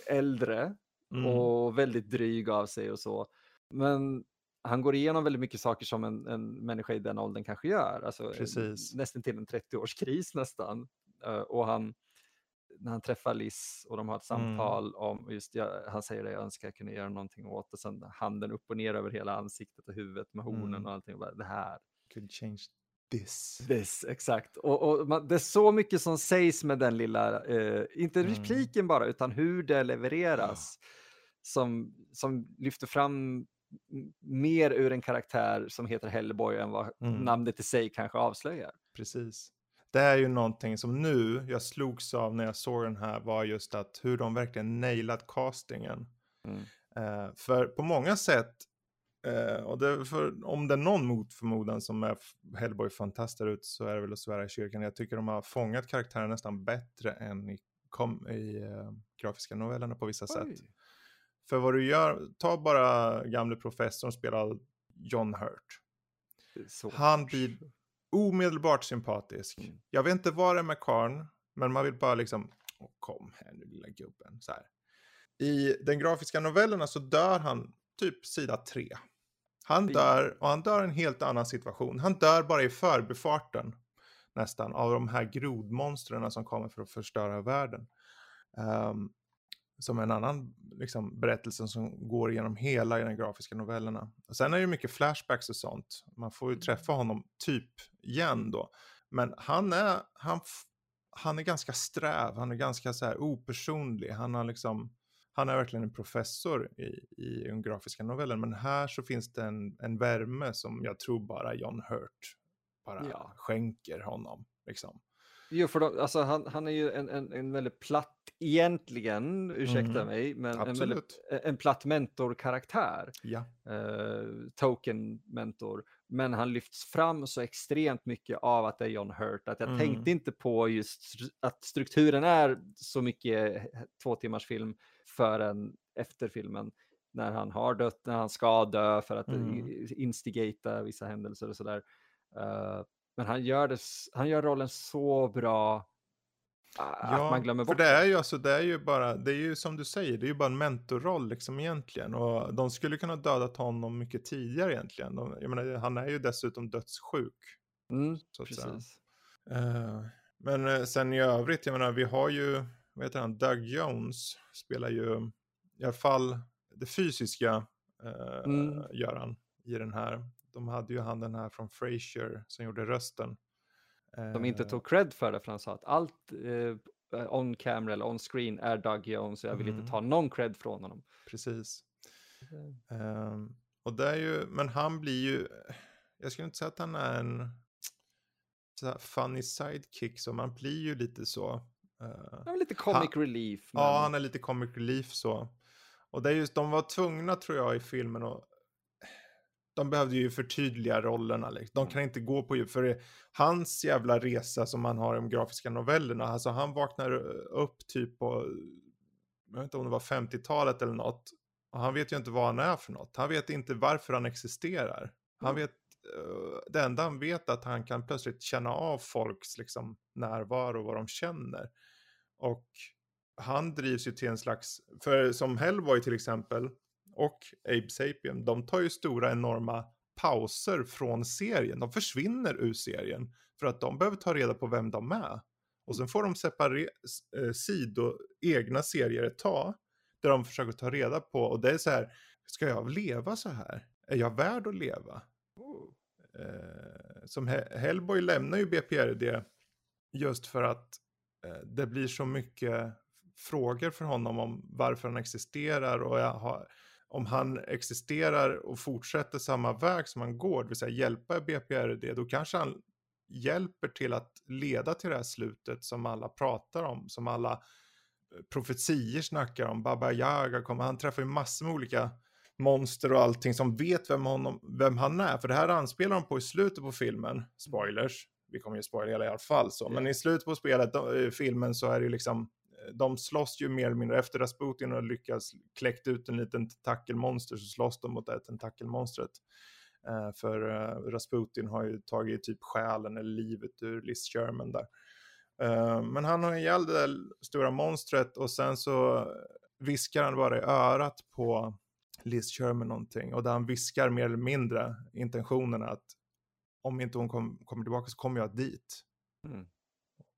S1: äldre
S2: Mm.
S1: och väldigt dryg av sig och så. Men han går igenom väldigt mycket saker som en, en människa i den åldern kanske gör. Alltså
S2: Precis.
S1: nästan till en 30-årskris nästan. Eh, och han, när han träffar Liz och de har ett
S2: Mm.
S1: samtal om, just jag, han säger det, jag önskar jag kunde göra någonting åt det. Sen handen upp och ner över hela ansiktet och huvudet med hornen
S2: Mm.
S1: och allting. Och bara, det här.
S2: Could change this.
S1: This, exakt. Och, och man, det är så mycket som sägs med den lilla, eh, inte
S2: Mm.
S1: repliken bara, utan hur det levereras. Som, som lyfter fram mer ur en karaktär som heter Hellboy än vad
S2: Mm.
S1: namnet i sig kanske avslöjar.
S2: Precis. Det är ju någonting som nu jag slogs av när jag såg den här var just att hur de verkligen nailat castingen.
S1: Mm.
S2: Eh, för på många sätt, eh, och det, för, om det är någon mot förmodan som är Hellboy-fantaster ut så är det väl att svära i kyrkan. Jag tycker de har fångat karaktären nästan bättre än i, kom, i eh, grafiska novellerna på vissa sätt.
S1: Oj.
S2: För vad du gör, ta bara gamle professorn spelar John Hurt. Han blir omedelbart sympatisk.
S1: Mm.
S2: Jag vet inte vad det är med karln, men man vill bara liksom, Åh, kom här nu lilla gubben. Så här. I den grafiska novellerna så dör han typ sida tre. Han dör, och han dör i en helt annan situation. Han dör bara i förbifarten nästan av de här grodmonstren som kommer för att förstöra världen. Ehm, som en annan liksom, berättelse som går igenom hela i den grafiska novellerna. Och sen är det mycket flashbacks och sånt. Man får ju träffa honom typ igen då. Men han är, han, han är ganska sträv, han är ganska så här opersonlig. Han, har liksom, han är verkligen en professor i, i den grafiska novellen. Men här så finns det en, en värme som jag tror bara John Hurt bara
S1: Ja.
S2: skänker honom. Liksom.
S1: Jo, för de, alltså, han, han är ju en, en, en väldigt platt, egentligen, ursäkta
S2: Mhm.
S1: mig, men en, väldigt, en platt mentorkaraktär.
S2: Ja.
S1: eh, token mentor. Men han lyfts fram så extremt mycket av att det är John Hurt att jag
S2: Mm.
S1: tänkte inte på just att strukturen är så mycket två timmars film förrän efter filmen. När han har dött, när han ska dö för att
S2: Mm.
S1: instigata vissa händelser och sådär. Eh, men han gör, det, han gör rollen så bra att man glömmer
S2: för
S1: bort
S2: det är ju alltså, det är ju bara, det är ju som du säger, det är ju bara en mentorroll liksom egentligen. Och de skulle kunna dödat honom mycket tidigare egentligen. De, jag menar, han är ju dessutom dödssjuk.
S1: Mm,
S2: Så att
S1: precis.
S2: Eh, men eh, sen i övrigt, jag menar, vi har ju, vad heter han, Doug Jones spelar ju i alla fall det fysiska uh,
S1: Mm.
S2: gör han i den här. De hade ju han den här från Frasier som gjorde rösten.
S1: de inte
S2: Eh,
S1: tog cred för det för han sa att allt eh, on camera eller on screen är Doug Jones och jag vill
S2: Mm.
S1: inte ta någon cred från honom.
S2: Precis. Ehm, och det är ju, men han blir ju, jag skulle inte säga att han är en så funny sidekick, så man blir ju lite så.
S1: Han är lite comic relief. Men...
S2: Ja, han är lite comic relief så. Och det är just, de var tvungna tror jag i filmen att de behövde ju förtydliga rollerna. Liksom. De kan inte gå på djup, för det, hans jävla resa som han har i de grafiska novellerna, alltså han vaknar upp typ på, jag vet inte om det var 50-talet eller något, och han vet ju inte vad han är för något. Han vet inte varför han existerar. Han vet, uh, det enda han vet är att han kan plötsligt känna av folks liksom, närvaro, vad de känner. Och han drivs ju till en slags, för som Hellboy till exempel, och Abe Sapien, de tar ju stora enorma pauser från serien. De försvinner ur serien för att de behöver ta reda på vem de är. Och sen får de separera eh, sido, egna serier ett tag, där de försöker ta reda på, och det är så här, ska jag leva så här? Är jag värd att leva? Oh. Eh, som Hellboy lämnar ju BPRD just för att eh, det blir så mycket frågor för honom om varför han existerar och jag har, om han existerar och fortsätter samma väg som han går, det vill säga hjälpa BPRD, då kanske han hjälper till att leda till det här slutet som alla pratar om, som alla eh, profetier snackar om. Baba Yaga kommer, han träffar ju massor med olika monster och allting som vet vem, honom, vem han är. För det här anspelar de på i slutet på filmen, spoilers. Vi kommer ju spoila i alla fall så, men i slutet på spelet, eh, filmen så är det ju liksom de slåss ju mer eller mindre efter Rasputin har lyckats kläckt ut en liten tentakelmonster så slåss de mot det här tentakelmonstret. Uh, för uh, Rasputin har ju tagit typ själen eller livet ur Liz Sherman där. Uh, men han har ihjäl det där stora monstret och sen så viskar han bara i örat på Liz Sherman någonting och där han viskar mer eller mindre intentionerna att om inte hon kom, kommer tillbaka så kommer jag dit. Mm.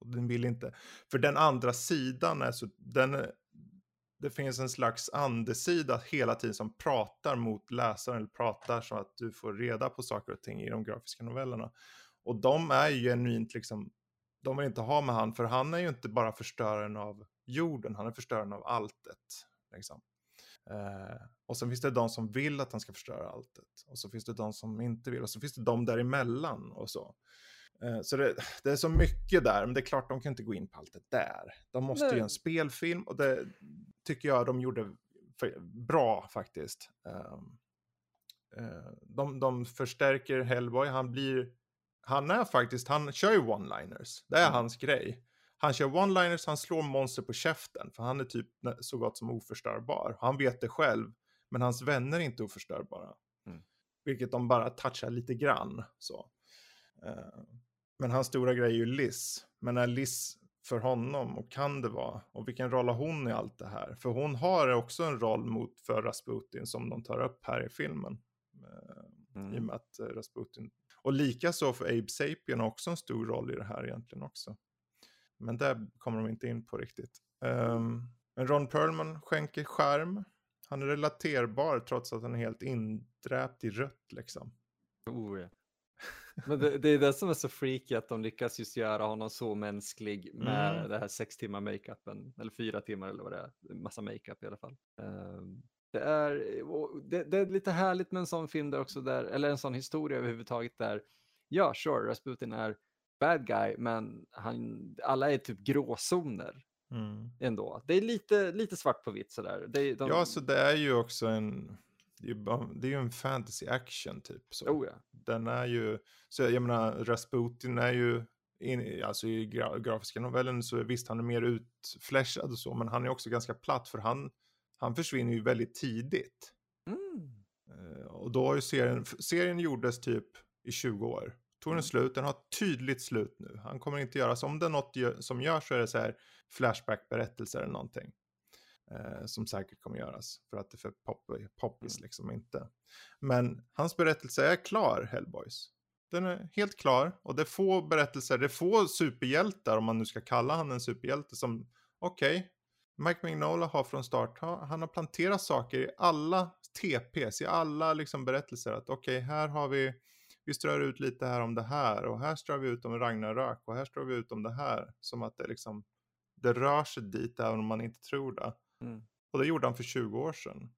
S2: Och den vill inte. För den andra sidan är så, den, det finns en slags andesida hela tiden som pratar mot läsaren, eller pratar så att du får reda på saker och ting i de grafiska novellerna. Och de är ju genuint liksom, de vill inte ha med han, för han är ju inte bara förstöraren av jorden, han är förstöraren av alltet. Liksom. Eh, och sen finns det de som vill att han ska förstöra alltet. Och så finns det de som inte vill. Och så finns det de däremellan och så. Eh, så det, det, är så mycket där, men det är klart de kan inte gå in på allt det där. De måste Nej. göra en spelfilm och det tycker jag de gjorde bra faktiskt. Um, uh, de, de förstärker Hellboy, han blir, han är faktiskt, han kör ju one-liners, det är mm. hans grej. Han kör one-liners, han slår monster på käften, för han är typ så gott som oförstörbar. Han vet det själv, men hans vänner är inte oförstörbara. Mm. Vilket de bara touchar lite grann så. Men hans stora grej är ju Liz. Men är Liz för honom och kan det vara? Och vilken roll har hon i allt det här? För hon har också en roll mot för Rasputin som de tar upp här i filmen. Mm. I och med att eh, Rasputin... Och likaså för Abe Sapien har också en stor roll i det här egentligen också. Men det kommer de inte in på riktigt. Um, men Ron Perlman skänker skärm. Han är relaterbar trots att han är helt indräpt i rött liksom.
S1: Oh, ja. Men det, det, är det som är så freaky att de lyckas just göra honom så mänsklig med mm. det här sex timmar makeupen, eller fyra timmar eller vad det är, massa makeup i alla fall. Um, det är, det, det, är lite härligt med en sån film där också, där, eller en sån historia överhuvudtaget där, ja, sure, Rasputin är bad guy, men han, alla är typ gråzoner. Mm. Ändå. Det är lite, lite svart på vitt sådär. Det,
S2: de... Ja, så det är ju också en det är ju, en fantasy action typ. Så.
S1: Oh, ja.
S2: Den är ju, så jag menar Rasputin är ju, in, alltså i gra, grafiska novellen så visst han är mer utflashad och så, men han är också ganska platt för han, han försvinner ju väldigt tidigt. Mm. Uh, och då har ju serien, serien gjordes typ i 20 år. Tog den mm. slut, den har tydligt slut nu. Han kommer inte göra, så om det är något som görs så är det så här flashback-berättelser eller någonting. Eh, som säkert kommer göras för att det är för pop, poppis mm. liksom inte. Men hans berättelse är klar, Hellboys. Den är helt klar och det är få berättelser, det är få superhjältar om man nu ska kalla han en superhjälte som, okej, okay, Mike Mignola har från start, han har planterat saker i alla TPs, i alla liksom berättelser att okej, okay, här har vi, vi strör ut lite här om det här och här strör vi ut om Ragnarök och här strör vi ut om det här. Som att det liksom, det rör sig dit även om man inte tror det. Mm. Och det gjorde han för 20 år sedan.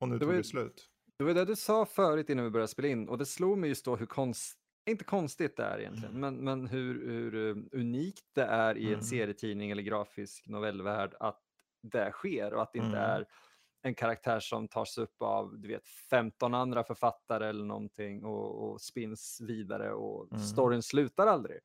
S2: Och nu det tog det slut.
S1: Det var det du sa förut innan vi började spela in och det slog mig just då hur konstigt, inte konstigt det är egentligen, mm. men, men hur, hur, eh, unikt det är i en mm. serietidning eller grafisk novellvärld att det sker och att det inte mm. är en karaktär som tas upp av du vet 15 andra författare eller någonting och, och spins vidare och
S2: Mm.
S1: storyn slutar aldrig.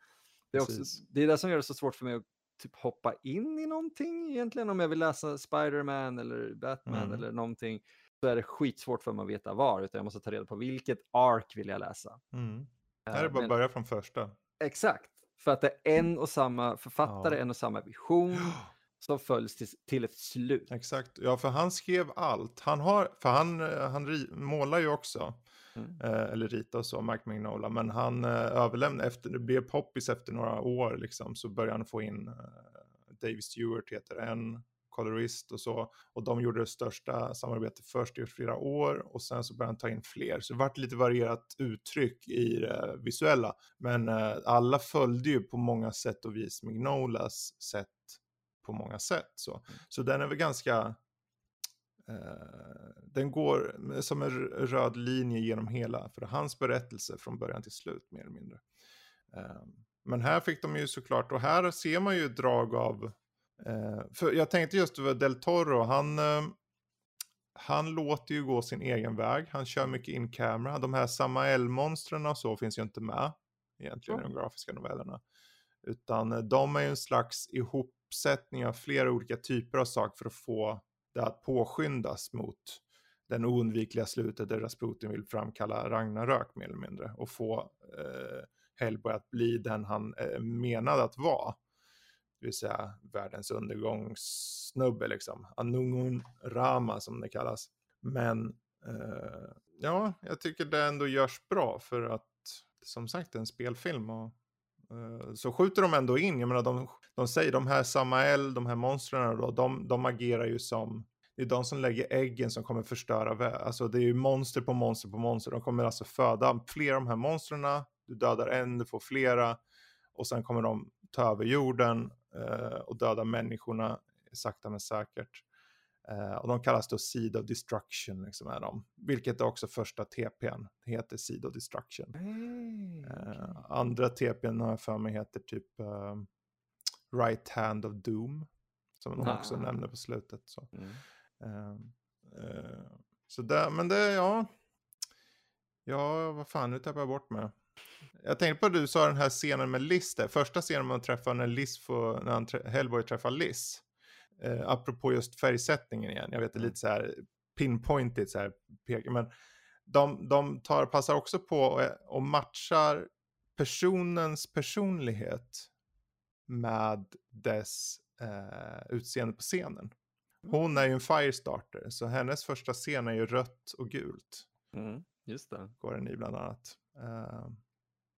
S1: Det är, också,
S2: Precis.
S1: det är det som gör det så svårt för mig att typ hoppa in i någonting egentligen. Om jag vill läsa Spider-Man eller Batman
S2: Mm.
S1: eller någonting så är det skitsvårt för mig att veta var, utan jag måste ta reda på vilket ark vill jag läsa.
S2: Mm. Här är det
S1: Eh,
S2: bara att börja från första.
S1: Exakt, för att det är en och samma författare,
S2: Ja.
S1: en och samma vision som följs till, till ett slut.
S2: Exakt, ja för han skrev allt. Han har, för han, eh, han målar ju också,
S1: Mm.
S2: eh, eller rita och så, Mike Mignola, men han eh, överlämnade, efter, det blev poppis efter några år liksom, så började han få in, eh, Dave Stewart heter en, colorist och så, och de gjorde det största samarbetet först i flera år, och sen så började han ta in fler, så det vart lite varierat uttryck i det visuella, men eh, alla följde ju på många sätt och vis Mignolas sätt på många sätt så. Så den är väl ganska... Eh, den går som en röd linje genom hela, för hans berättelse från början till slut mer eller mindre. Eh, men här fick de ju såklart, och här ser man ju drag av... Eh, för jag tänkte just över Del Toro, han... Han låter ju gå sin egen väg, han kör mycket in camera. De här Samael-monstren och så finns ju inte med egentligen i de grafiska novellerna. Utan de är ju en slags ihopsättning av flera olika typer av saker för att få det att påskyndas mot den oundvikliga slutet där Rasputin vill framkalla Ragnarök mer eller mindre och få eh, Hellboy att bli den han eh, menade att vara. Det vill säga världens undergångssnubbe liksom. Anungun Rama som det kallas. Men eh, ja, jag tycker det ändå görs bra för att som sagt det är en spelfilm och Eh, så skjuter de ändå in, jag menar de, de säger de här Samael, de här monstren då, de, de agerar ju som det är de som lägger äggen som kommer förstöra världen. Alltså det är ju monster på monster på monster. De kommer alltså föda fler av de här monstren. Du dödar en, du får flera. Och sen kommer de ta över jorden eh, och döda människorna sakta men säkert. Eh, och de kallas då Seed of Destruction, liksom är de. Vilket är också första TPn. Heter Seed of Destruction. Eh, andra TPn har jag för mig heter typ eh, Right Hand of Doom. Som de också
S1: Ah.
S2: nämner på slutet. Så.
S1: Mm.
S2: Eh, eh, så där, men det, ja. Ja, vad fan, nu tappar jag bort mig. Jag tänkte på att du sa den här scenen med Liz där. Första scenen man träffar när Liz får, när han Hellboy träffar Liz. Eh, apropå just färgsättningen igen. Jag vet det är
S1: Mm.
S2: lite så här pinpointigt så här. Men de, de tar, passar också på och, och matchar personens personlighet med dess eh, utseende på scenen. Hon är ju en firestarter, så hennes första scen är ju rött och gult.
S1: Mm, just det.
S2: Går den i bland annat. Eh,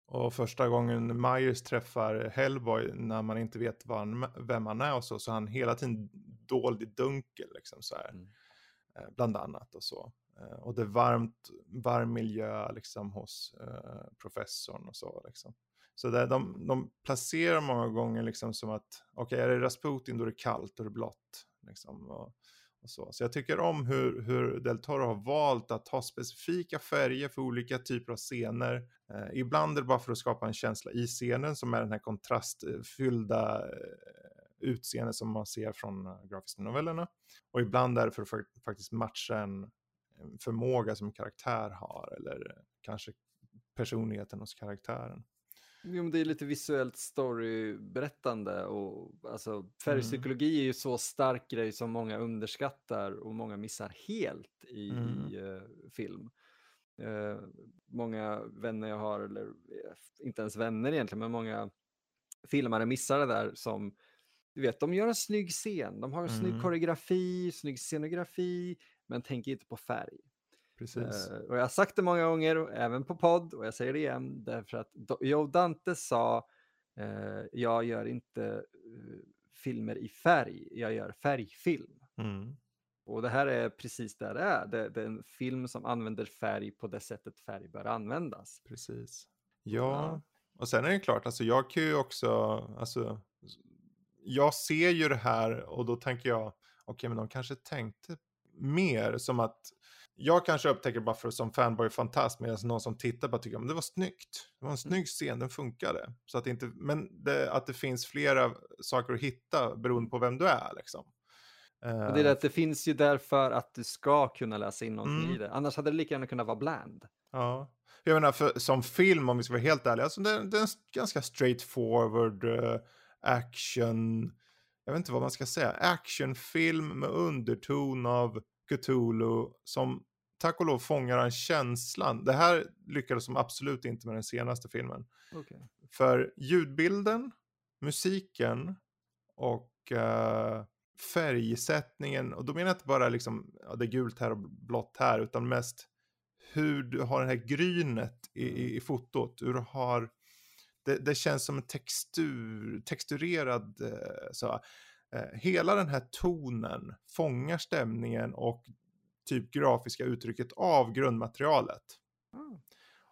S2: och första gången Myers träffar Hellboy när man inte vet han, vem han är och så, så är han hela tiden dold i dunkel liksom så här.
S1: Mm.
S2: Eh, bland annat och så. Eh, och det är varmt, varm miljö liksom hos eh, professorn och så liksom. Så där, de, de placerar många gånger liksom som att, okej är det Rasputin då är det kallt, är det blått. Liksom, och, och så. så jag tycker om hur, hur Del Toro har valt att ha specifika färger för olika typer av scener. Eh, ibland är det bara för att skapa en känsla i scenen som är den här kontrastfyllda eh, som man ser från eh, grafiska novellerna. Och ibland är det för att faktiskt matcha en förmåga som en karaktär har eller eh, kanske personligheten hos karaktären.
S1: Jo, men det är lite visuellt storyberättande och alltså färgpsykologi är ju så stark grej som många underskattar och många missar helt i,
S2: Mm.
S1: i eh, film. Eh, många vänner jag har, eller inte ens vänner egentligen, men många filmare missar det där som, du vet, de gör en snygg scen, de har en snygg
S2: Mm.
S1: koreografi, snygg scenografi, men tänker inte på färg.
S2: Precis.
S1: Eh, och jag har sagt det många gånger, även på podd, och jag säger det igen, därför att Joe Dante sa, eh, jag gör inte eh, filmer i färg, jag gör färgfilm.
S2: Mm.
S1: Och det här är precis där det är. Det, det är en film som använder färg på det sättet färg bör användas.
S2: Precis. Ja, och sen är det klart, alltså jag kan ju också, alltså, jag ser ju det här och då tänker jag, okej men de kanske tänkte mer som att, jag kanske upptäcker bara för som fanboy-fantast medan någon som tittar bara tycker att det var snyggt. Det var en snygg scen, den funkade. Så att inte, men det, att det finns flera saker att hitta beroende på vem du är liksom.
S1: Och det är
S2: Eh,
S1: att det finns ju därför att du ska kunna läsa in någonting
S2: Mm.
S1: i det. Annars hade det lika gärna kunnat vara bland.
S2: Ja. Jag menar, för, som film, om vi ska vara helt ärliga, alltså det, det är en ganska straightforward uh, action, jag vet inte vad man ska säga, actionfilm med underton av Cthulhu som tack och lov fångar en känslan. Det här lyckades de absolut inte med den senaste filmen.
S1: Okay.
S2: För ljudbilden, musiken och eh, färgsättningen, och då menar jag inte bara liksom, ja, det är gult här och blått här, utan mest hur du har det här grynet i, i, i fotot, hur du har, det, det känns som en textur, texturerad, eh, så, hela den här tonen fångar stämningen och typ grafiska uttrycket av grundmaterialet.
S1: Ah.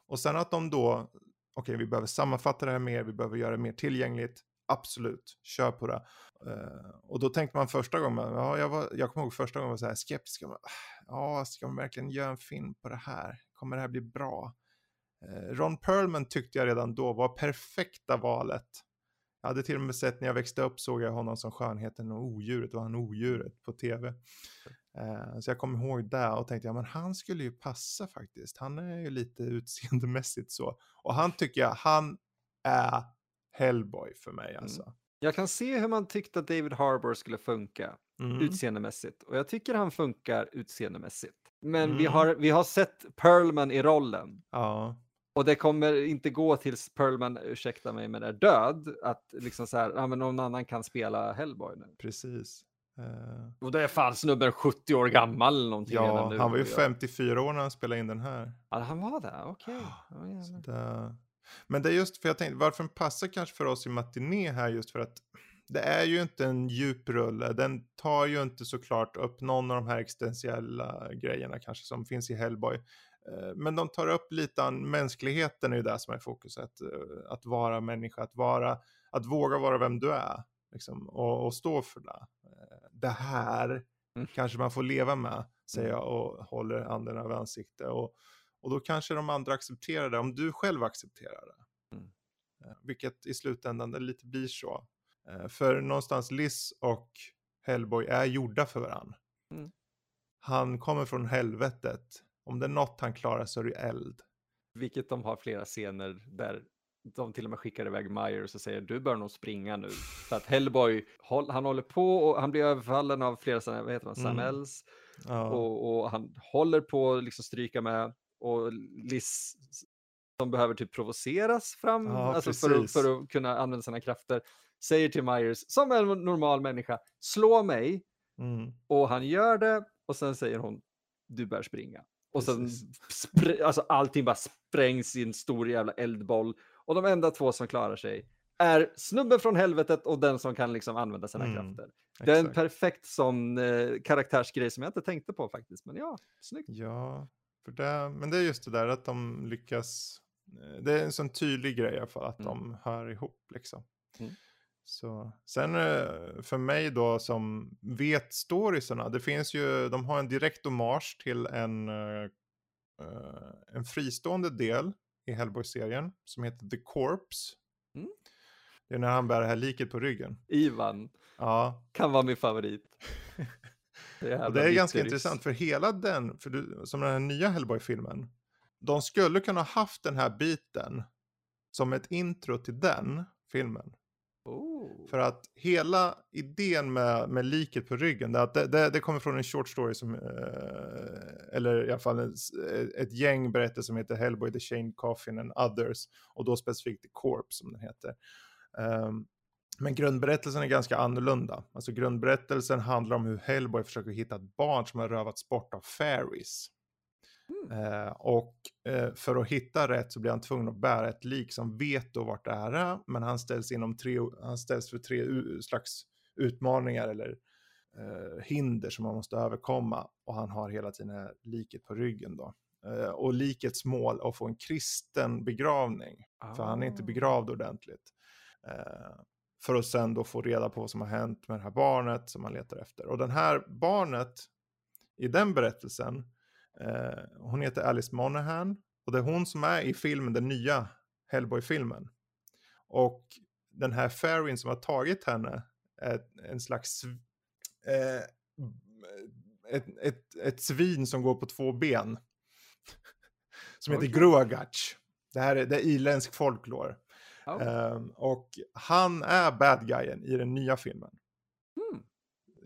S2: Och sen att de då, okej vi behöver sammanfatta det här mer, vi behöver göra det mer tillgängligt, absolut, kör på det. Uh, och då tänkte man första gången, ja, jag, var, jag kommer ihåg första gången var så här skeptisk, ja, ska man verkligen göra en film på det här? Kommer det här bli bra? Uh, Ron Perlman tyckte jag redan då var perfekta valet. Jag hade till och med sett när jag växte upp såg jag honom som skönheten och odjuret, och han odjuret på tv. Uh, så jag kommer ihåg det och tänkte, ja men han skulle ju passa faktiskt. Han är ju lite utseendemässigt så. Och han tycker jag, han är Hellboy för mig alltså. Mm.
S1: Jag kan se hur man tyckte att David Harbour skulle funka mm. utseendemässigt och jag tycker han funkar utseendemässigt. Men mm. vi, har, vi har sett Perlman i rollen.
S2: Ja.
S1: Och det kommer inte gå tills Perlman, ursäkta mig, men är död. Att liksom så här, ja men någon annan kan spela Hellboy nu.
S2: Precis. Uh...
S1: Och det är fan snubben 70 år gammal eller någonting.
S2: Ja, nu. han var ju 54 år när han spelade in den här.
S1: Ja, han var det, okej. Okay.
S2: Oh, det... Men det är just för jag tänkte, varför den passar kanske för oss i matiné här just för att det är ju inte en djup rulle. Den tar ju inte såklart upp någon av de här existentiella grejerna kanske som finns i Hellboy. Men de tar upp lite an mänskligheten är ju det som är fokuset. Att vara människa, att vara, att våga vara vem du är. Liksom, och, och stå för det. Det här mm. kanske man får leva med, säger jag och håller anden över ansiktet. Och, och då kanske de andra accepterar det, om du själv accepterar det. Mm. Vilket i slutändan det lite blir så. För någonstans Liz och Hellboy är gjorda för varandra. Mm. Han kommer från helvetet. Om det är något han klarar så är det eld.
S1: Vilket de har flera scener där de till och med skickar iväg Myers och säger du bör nog springa nu. För att Hellboy, han håller på och han blir överfallen av flera vad heter man, Sam
S2: Mm. Ja.
S1: Och, och han håller på att liksom stryka med och Liz som behöver typ provoceras fram
S2: Ja,
S1: alltså för, för att kunna använda sina krafter. Säger till Myers, som en normal människa, slå mig.
S2: Mm.
S1: Och han gör det och sen säger hon, du bör springa. Och sen alltså allting bara sprängs i en stor jävla eldboll. Och de enda två som klarar sig är snubben från helvetet och den som kan liksom använda sina
S2: Mm,
S1: krafter. Det är en perfekt sån eh, karaktärsgrej som jag inte tänkte på faktiskt. Men ja, snyggt.
S2: Ja, för det, men det är just det där att de lyckas. eh, Det är en sån tydlig grej i alla fall att
S1: Mm.
S2: de hör ihop liksom.
S1: Mm.
S2: Så, sen eh, för mig då som vet storiesarna, det finns ju, de har en direkt hommage till en, eh, eh, en fristående del i Hellboy-serien som heter The Corpse.
S1: Mm.
S2: Det är när han bär det här liket på ryggen.
S1: Ivan
S2: Ja,
S1: kan vara min favorit.
S2: Och det är ganska intressant för hela den, för du, som den här nya Hellboy-filmen, de skulle kunna haft den här biten som ett intro till den filmen.
S1: Oh.
S2: För att hela idén med, med liket på ryggen, det, det, det, det kommer från en short story som, eh, eller i alla fall ett, ett gäng berättelser som heter Hellboy, The Shane Coffin and Others, och då specifikt The corp som den heter. Ehm, men grundberättelsen är ganska annorlunda. Alltså grundberättelsen handlar om hur Hellboy försöker hitta ett barn som har rövats bort av fairies.
S1: Mm.
S2: Eh, och eh, för att hitta rätt så blir han tvungen att bära ett lik som vet då vart det är. Men han ställs, inom tre, han ställs för tre slags utmaningar eller eh, hinder som man måste överkomma. Och han har hela tiden liket på ryggen då. Eh, och likets mål är att få en kristen begravning. För han är inte
S1: Ah.
S2: begravd ordentligt. Eh, för att sen då få reda på vad som har hänt med det här barnet som man letar efter. Och den här barnet i den berättelsen, hon heter Alice Monahan. Och det är hon som är i filmen, den nya Hellboy-filmen. Och den här fairyn som har tagit henne är en slags, eh, ett, ett, ett svin som går på två ben. Som heter
S1: Okej.
S2: Gruagach. Det här är, det är irländsk folklore.
S1: Ja.
S2: Ehm, och han är bad guyen i den nya filmen.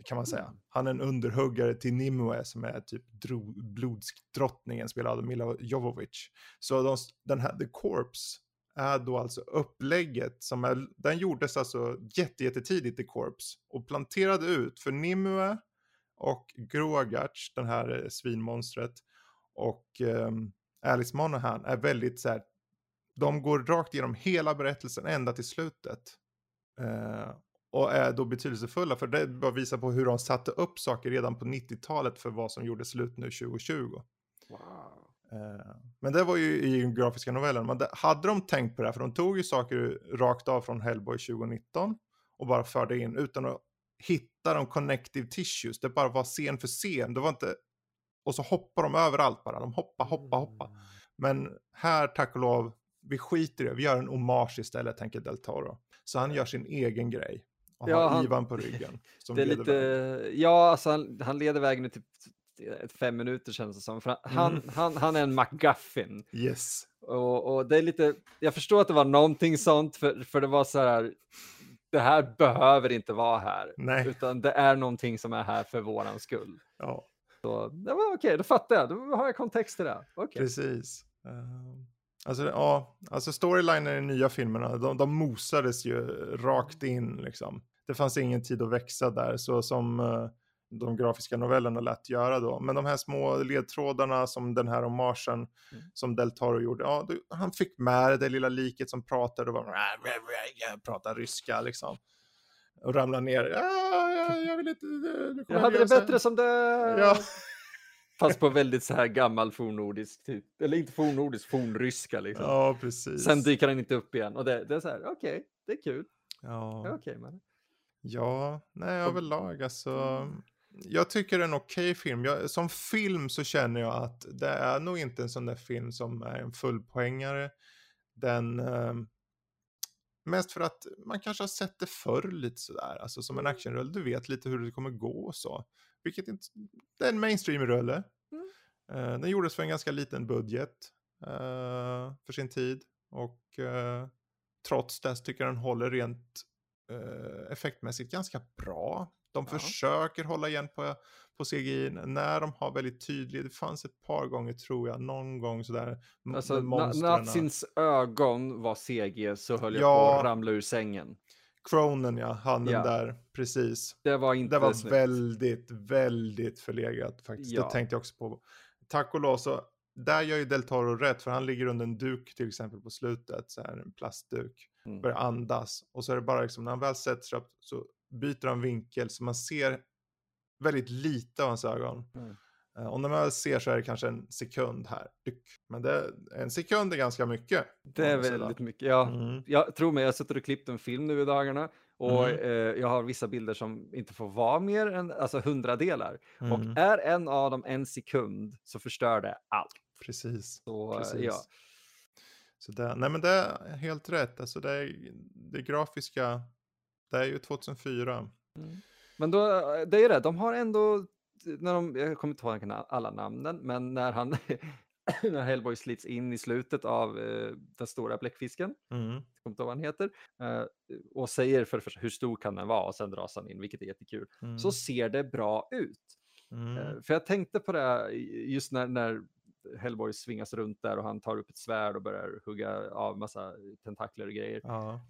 S2: Kan man säga.
S1: Mm.
S2: Han är en underhuggare till Nimue som är typ dro, blodsdrottningen spelad av Mila Jovovich. Så de, den här The Corpse är då alltså upplägget som är, den gjordes alltså jätte, jättetidigt The Corpse och planterade ut för Nimue och Groagach, den här eh, svinmonstret och um, Alice Monahan är väldigt så här, de går rakt igenom hela berättelsen ända till slutet. Eh, och är då betydelsefulla för det bara visar på hur de satte upp saker redan på 90-talet för vad som gjorde slut nu 2020.
S1: Wow.
S2: Eh, men det var ju i den grafiska novellen. Men det, hade de tänkt på det här, för de tog ju saker rakt av från Hellboy 2019 och bara förde in utan att hitta de connective tissues. Det bara var scen för scen. Det var inte... Och så hoppar de överallt bara. De hoppar, hoppa, hoppa.
S1: Mm.
S2: Men här, tack och lov, vi skiter i det. Vi gör en hommage istället, tänker Del Toro. Så han gör sin egen grej. Och
S1: Ja,
S2: har
S1: han-
S2: Ivan på ryggen. Som
S1: Det är lite,
S2: vägen.
S1: ja alltså han, han leder vägen i typ fem minuter känns det som. För han,
S2: Mm.
S1: han, han är en McGuffin.
S2: Yes.
S1: Och, och det är lite, jag förstår att det var någonting sånt, för, för det var så här, det här behöver inte vara här,
S2: Nej.
S1: utan det är någonting som är här för våran skull.
S2: Ja,
S1: Så det var okej, då fattar jag, då har jag kontext till det. Okej.
S2: precis. Ehm, alltså, ja, alltså storylinen i de nya filmerna, de, de mosades ju rakt in liksom. Det fanns ingen tid att växa där, så som eh, de grafiska novellerna lät göra då. Men de här små ledtrådarna som den här hommagen
S1: Mm.
S2: som Del Toro gjorde, ja, då, han fick med det lilla liket som pratade och var, pratar ryska liksom. Och ramlade ner, ja, ja, jag vill inte, nu kommer
S1: Jag hade det
S2: så här."
S1: bättre som det...
S2: Ja.
S1: Fast på väldigt så här gammal fornnordisk typ. Eller inte fornnordisk, fornryska liksom.
S2: Ja, precis.
S1: Sen dyker han inte upp igen. Och det, det är så här, okej, det är kul.
S2: ja.
S1: Jag är okej med det.
S2: Ja, nej överlag alltså.
S1: Mm.
S2: Jag tycker det är en okej film. Jag, som film så känner jag att det är nog inte en sån där film som är en fullpoängare. Den... Eh, mest för att man kanske har sett det förr lite sådär. Alltså som en
S1: Mm.
S2: actionrulle. Du vet lite hur det kommer gå och så. Vilket inte... Det är en mainstream-rulle.
S1: Mm.
S2: Eh, den gjordes för en ganska liten budget. eh, för sin tid. Och eh, trots det så tycker jag den håller rent effektmässigt ganska bra. De
S1: Ja.
S2: försöker hålla igen på, på CGI när de har väldigt tydligt, det fanns ett par gånger tror jag, någon gång sådär.
S1: Alltså,
S2: med
S1: na-
S2: monstren.
S1: Nazins ögon var CG så höll jag
S2: Ja.
S1: på att ramla ur sängen.
S2: Cronen ja, han
S1: Ja.
S2: där, precis.
S1: Det var inte
S2: Det var
S1: snyggt.
S2: väldigt, väldigt förlegat faktiskt.
S1: Ja.
S2: Det tänkte jag också på. Tack och lov så, där gör ju Del Toro rätt, för han ligger under en duk till exempel på slutet, så här en plastduk,
S1: Mm.
S2: börjar andas. Och så är det bara liksom, när han väl sätter sig upp så byter han vinkel så man ser väldigt lite av hans ögon.
S1: Mm.
S2: Eh, Och när man ser så är det kanske en sekund här. Men det, en sekund är ganska mycket.
S1: Det är väldigt mycket. Ja,
S2: Mm.
S1: jag tror mig, jag suttit och klippt en film nu i dagarna och
S2: Mm.
S1: eh, jag har vissa bilder som inte får vara mer än alltså hundradelar.
S2: Mm.
S1: Och är en av dem en sekund så förstör det allt.
S2: Precis.
S1: Så, eh,
S2: Precis.
S1: ja.
S2: Så det, nej men det är helt rätt. Alltså det, är, det grafiska, det är ju 2004.
S1: Men då, det är det, de har ändå, när de, jag kommer inte ihåg alla namnen, men när han, när Hellboy slits in i slutet av eh, den stora bläckfisken,
S2: Mm.
S1: jag kommer inte ihåg vad han heter, eh, och säger för det första hur stor kan den vara och sen dras han in, vilket är jättekul,
S2: Mm.
S1: så ser det bra ut.
S2: Mm.
S1: Eh, För jag tänkte på det just när, när Hellboy svingas runt där och han tar upp ett svärd och börjar hugga av massa tentakler och grejer.
S2: Ja.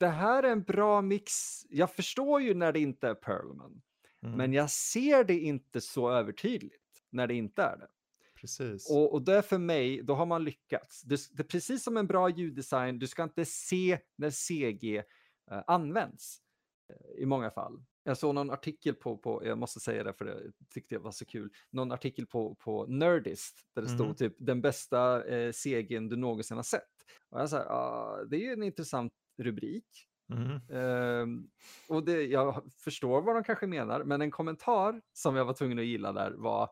S1: Det här är en bra mix. Jag förstår ju när det inte är Perlman,
S2: Mm.
S1: men jag ser det inte så övertydligt när det inte är det.
S2: Precis.
S1: Och, och det för mig, då har man lyckats. Det, det är precis som en bra ljuddesign, du ska inte se när CG eh, används eh, i många fall. Jag såg någon artikel på, på, jag måste säga det för det tyckte jag var så kul, någon artikel på, på Nerdist där det stod
S2: Mhm.
S1: typ den bästa eh, CGn du någonsin har sett. Och jag sa, ah, det är ju en intressant rubrik.
S2: Mm.
S1: Ehm, och det, jag förstår vad de kanske menar, men en kommentar som jag var tvungen att gilla där var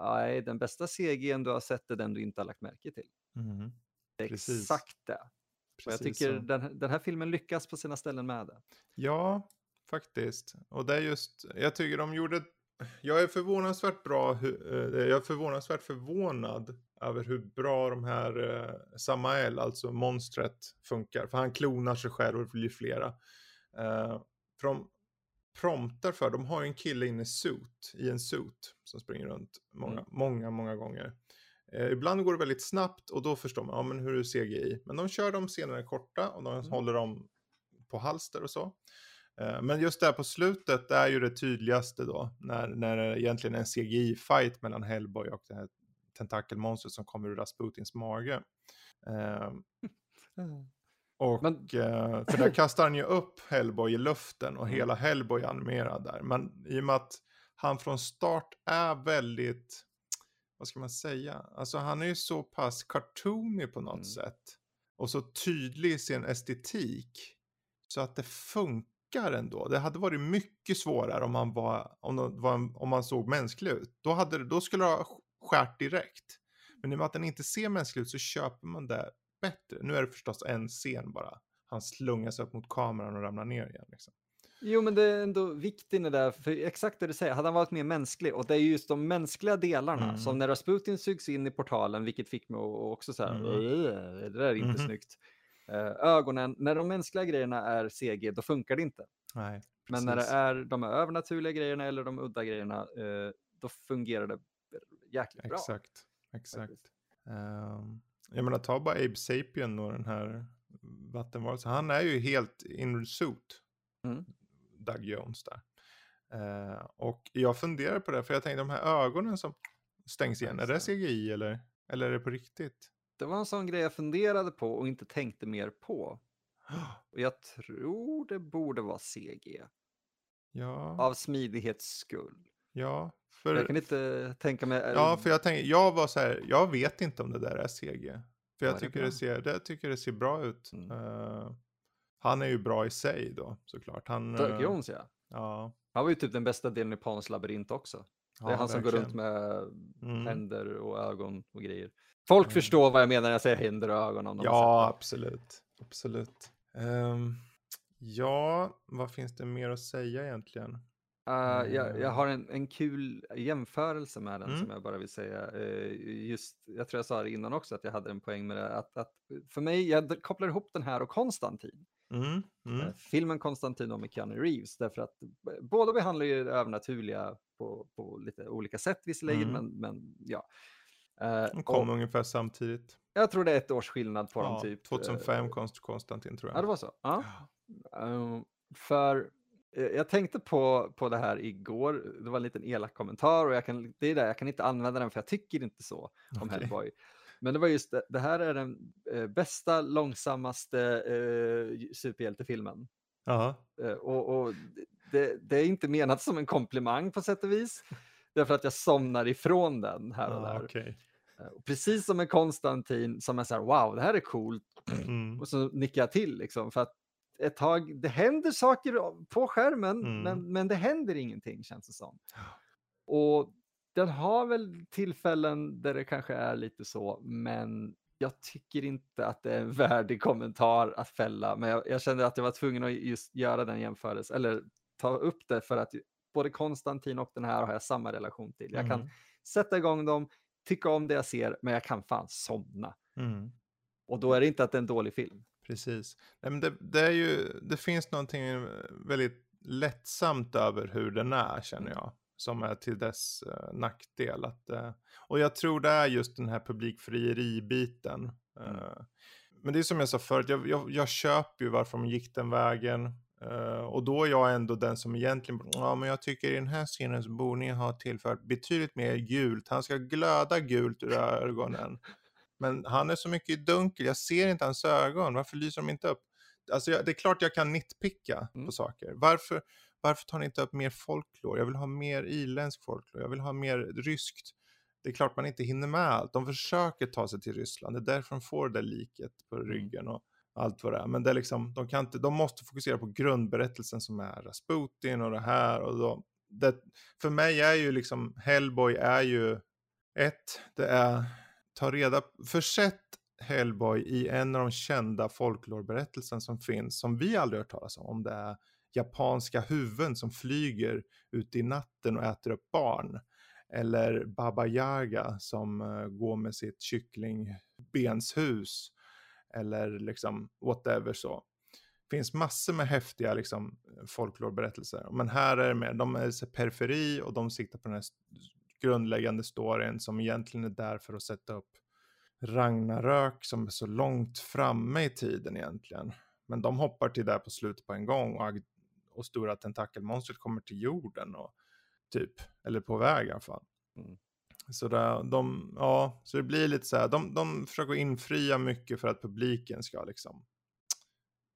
S1: Nej, den bästa CGn du har sett är den du inte har lagt märke till.
S2: Mm.
S1: Det är
S2: Precis.
S1: exakt det. Och jag tycker den, den här filmen lyckas på sina ställen med det.
S2: Ja, faktiskt. Och det är just, jag tycker de gjorde, jag är förvånansvärt bra, eh, jag är förvånansvärt förvånad över hur bra de här eh, Samael, alltså monstret, funkar. För han klonar sig själv och det blir flera. Eh, för de promptar för, de har ju en kille inne i suit, i en suit, som springer runt många,
S1: Mm.
S2: många, många gånger. Eh, ibland går det väldigt snabbt och då förstår man, ja men hur är CGI? Men de kör de scenerna korta och de
S1: Mm.
S2: håller dem på halster och så. Eh, Men just där på slutet det är ju det tydligaste då, när, när det egentligen är en CGI-fight mellan Hellboy och det här tentakelmonstret som kommer ur Rasputins mage. Eh, och,
S1: Men-
S2: eh, för där kastar han ju upp Hellboy i luften och
S1: Mm.
S2: hela Hellboy är animerad där. Men i och med att han från start är väldigt, vad ska man säga, alltså han är ju så pass cartoony på något
S1: Mm.
S2: sätt. Och så tydlig i sin estetik. Så att det funkar ändå. Det hade varit mycket svårare om han, var, om var om han såg mänsklig ut. Då, hade, då skulle det ha skärt direkt. Men i och med att den inte ser mänsklig ut så köper man det bättre. Nu är det förstås en scen bara. Han slungar sig upp mot kameran och ramlar ner igen. Liksom.
S1: Jo, men det är ändå viktigt det där, för exakt det du säger, hade han varit mer mänsklig, och det är just de mänskliga delarna,
S2: Mm.
S1: som när Rasputin sugs in i portalen, vilket fick mig att också så här,
S2: Mm.
S1: "Ugh, det där är inte
S2: Mhm.
S1: snyggt. Eh, ögonen, när de mänskliga grejerna är CG, då funkar det inte.
S2: Nej,
S1: Men när det är de här övernaturliga grejerna eller de udda grejerna, eh, då fungerar det jäkligt bra.
S2: Exakt, exakt. Um, jag menar, ta bara Abe Sapien och den här vattenvarelsen. Han är ju helt in suit.
S1: Mm.
S2: Doug Jones där. Eh, och jag funderar på det, för jag tänkte de här ögonen som stängs igen, är det
S1: det.
S2: CGI eller, eller är det på riktigt?
S1: Det var en sån grej jag funderade på och inte tänkte mer på. Och jag tror det borde vara CG,
S2: Ja,
S1: av smidighets skull.
S2: Ja. För,
S1: Jag kan inte tänka mig... eh,
S2: ja, för jag tänker, jag var så här, jag vet inte om det där är CG. För jag
S1: Ja,
S2: tycker, det ser, det tycker det ser bra ut.
S1: Mm.
S2: Eh, han är ju bra i sig då, såklart. Han,
S1: Doug
S2: eh,
S1: Jones, ja.
S2: Ja,
S1: Han var ju typ den bästa delen i Pans labyrint också. Det är
S2: ja,
S1: han som går runt med
S2: Mm.
S1: händer och ögon och grejer. Folk
S2: Mm.
S1: förstår vad jag menar när jag säger händer och ögon. Om de
S2: Ja, absolut. Absolut. Ehm, ja, vad finns det mer att säga egentligen?
S1: Uh, jag, jag har en, en kul jämförelse med den
S2: Mm.
S1: som jag bara vill säga. Eh, just, jag tror jag sa det innan också att jag hade en poäng med det. Att, att för mig, jag kopplar ihop den här och Konstantin.
S2: Mm, mm,
S1: Eh, filmen Konstantin och med Keanu Reeves. Därför att båda behandlar ju det övernaturliga på, på lite olika sätt visserligen.
S2: Mm.
S1: Men, men ja. Eh,
S2: De kom
S1: och
S2: ungefär samtidigt.
S1: jag tror det är ett års skillnad på dem
S2: Ja,
S1: typ.
S2: 2005
S1: Eh,
S2: kom Konstantin tror
S1: Ja, det
S2: jag.
S1: var så. Ja. Eh, för eh, jag tänkte på, på det här igår. Det var en liten elak kommentar och jag kan, det är där, jag kan inte använda den för jag tycker inte så om
S2: Okej.
S1: Hellboy. Men det var just det, det här är den eh, bästa, långsammaste eh, superhjältefilmen.
S2: Ja,
S1: Eh, och och det, det är inte menat som en komplimang på sätt och vis. Därför att jag somnar ifrån den här och
S2: ja
S1: där.
S2: okej.
S1: Eh, och Precis som med Konstantin som är så här, wow, det här är coolt.
S2: Mm,
S1: Och så nickar jag till liksom. För att ett tag, det händer saker på skärmen,
S2: Mm.
S1: men, men det händer ingenting känns det som. Och den har väl tillfällen där det kanske är lite så, men jag tycker inte att det är en värdig kommentar att fälla. Men jag, jag kände att jag var tvungen att just göra den jämförelsen, eller ta upp det för att både Konstantin och den här har jag samma relation till. Jag kan
S2: mm,
S1: sätta igång dem, tycka om det jag ser, men jag kan fan somna.
S2: mm.
S1: Och då är det inte att det är en dålig film.
S2: Precis. Nej, men det, det, är ju, det finns någonting väldigt lättsamt över hur den är känner jag. Som är till dess eh, nackdel. Att, eh, och jag tror det är just den här publikfrieri-biten.
S1: Mm.
S2: Eh, men det är som jag sa förut, jag, jag, jag köper ju varför de gick den vägen. Eh, och då är jag ändå den som egentligen, ja men jag tycker i den här scenen så borde ni ha tillfört betydligt mer gult. Han ska glöda gult ur ögonen. Men han är så mycket i dunkel, jag ser inte hans ögon, varför lyser de inte upp? Alltså jag, det är klart jag kan nitpicka
S1: Mm.
S2: på saker. Varför, varför tar ni inte upp mer folklore? Jag vill ha mer irländsk folklore, jag vill ha mer ryskt. Det är klart man inte hinner med allt. De försöker ta sig till Ryssland, det är därför de får det där liket på
S1: Mm.
S2: ryggen och allt vad det är. Men det är liksom, de, kan inte, de måste fokusera på grundberättelsen som är Rasputin och det här. Och då, det, för mig är ju liksom, Hellboy är ju ett, det är ta reda, försätt Hellboy i en av de kända folklorberättelsen som finns, som vi aldrig hört talas om. Om det är japanska huvuden som flyger ut i natten och äter upp barn. Eller Baba Yaga som eh, går med sitt kycklingbenshus. Eller liksom whatever så. Det finns massor med häftiga liksom, eh, folklorberättelser. Men här är det mer, de är periferi och de siktar på den här grundläggande storyn som egentligen är där för att sätta upp Ragnarök som är så långt framme i tiden egentligen. Men de hoppar till där på slutet på en gång och, och stora tentakelmonstret kommer till jorden och typ, eller på väg i alla fall. Mm. Så, där, de, ja, så det blir lite så här, de, de försöker infria mycket för att publiken ska liksom,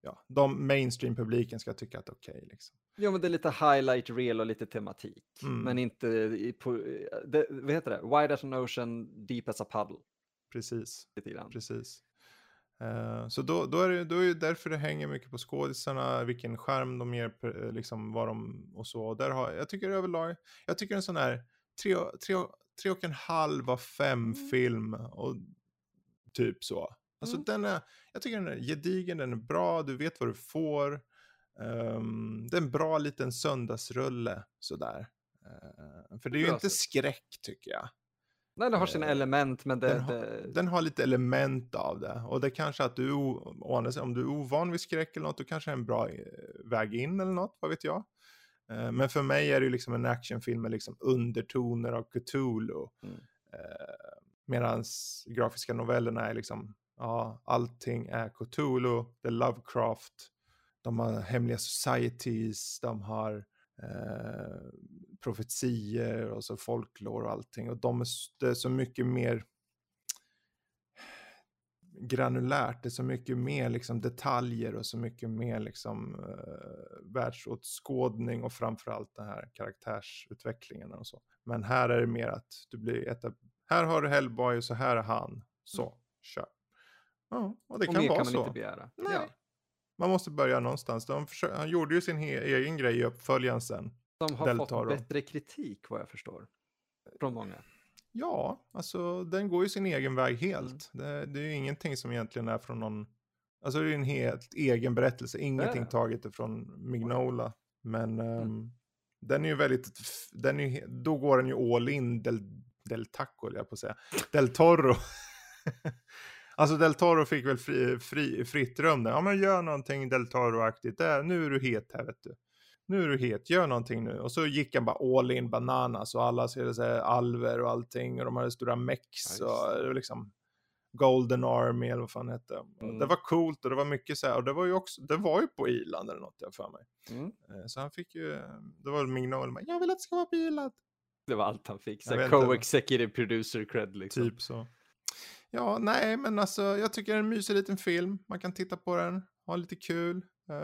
S2: ja, de mainstream-publiken ska tycka att det är okej okay, liksom.
S1: Ja, men det är lite highlight reel och lite tematik, mm. men inte i, på, det, vad heter det, wide as an ocean, deep as a puddle.
S2: Precis, precis. Uh, så då, då, är det, då är det därför det hänger mycket på skådisarna, vilken skärm de ger, liksom vad de och så. Och där har, jag tycker överlag, jag tycker en sån här tre, tre, tre och en halv av fem mm. film och typ så. Alltså mm. den är, jag tycker den är gedigen, den är bra, du vet vad du får. Um, det är en bra liten söndagsrulle sådär. Uh, för det är ju inte skräck tycker jag.
S1: Nej, det har sina uh, element, men det
S2: den, har,
S1: det...
S2: den har lite element av det. Och det kanske att du, om du är ovan vid skräck eller något, då kanske är en bra eh, väg in eller något, vad vet jag. Men för mig är det ju liksom en actionfilm med liksom undertoner av Cthulhu. Mm. Medan grafiska novellerna är liksom, ja, allting är Cthulhu, det är Lovecraft, de har hemliga societies, de har eh, profetier och så folklore och allting. Och de är, det är så mycket mer granulärt, det är så mycket mer liksom detaljer och så mycket mer liksom eh, världsåtskådning och framförallt den här karaktärsutvecklingen och så. Men här är det mer att du blir ett här har du Hellboy och så här är han, så mm. kör. Ja, och det och kan vara så. kan man inte begära. Nej. Ja man måste börja någonstans. De försöker, han gjorde ju sin egen grej i uppföljaren sen.
S1: De har Del fått bättre kritik vad jag förstår. Från många.
S2: Ja, alltså den går ju sin egen väg helt. Mm. Det, det, är ju ingenting som egentligen är från någon... Alltså det är en helt egen berättelse, ingenting taget ifrån Mignola. Men mm. um, den är ju väldigt, den är, då går den ju all in del, del taco, jag på att säga. Del Toro. Alltså Del Toro fick väl fri, fri, fritt rum där. Ja men gör någonting Del Toro-aktigt. Nu är du het här vet du. Nu är du het, gör någonting nu. Och så gick han bara all in bananas och alla skulle säga alver och allting. Och de hade stora mex och liksom Golden Army eller vad fan det hette. Mm. Det var coolt och det var mycket så här. Och det var ju också, det var ju på Irland eller något jag för mig. Mm. Eh, så han fick ju, det var Mignol, jag vill att det ska vara på Irland.
S1: Det var allt han fick, co-executive producer cred liksom.
S2: Typ så. Ja, nej, men alltså jag tycker det är en mysig liten film. Man kan titta på den, ha lite kul. Uh,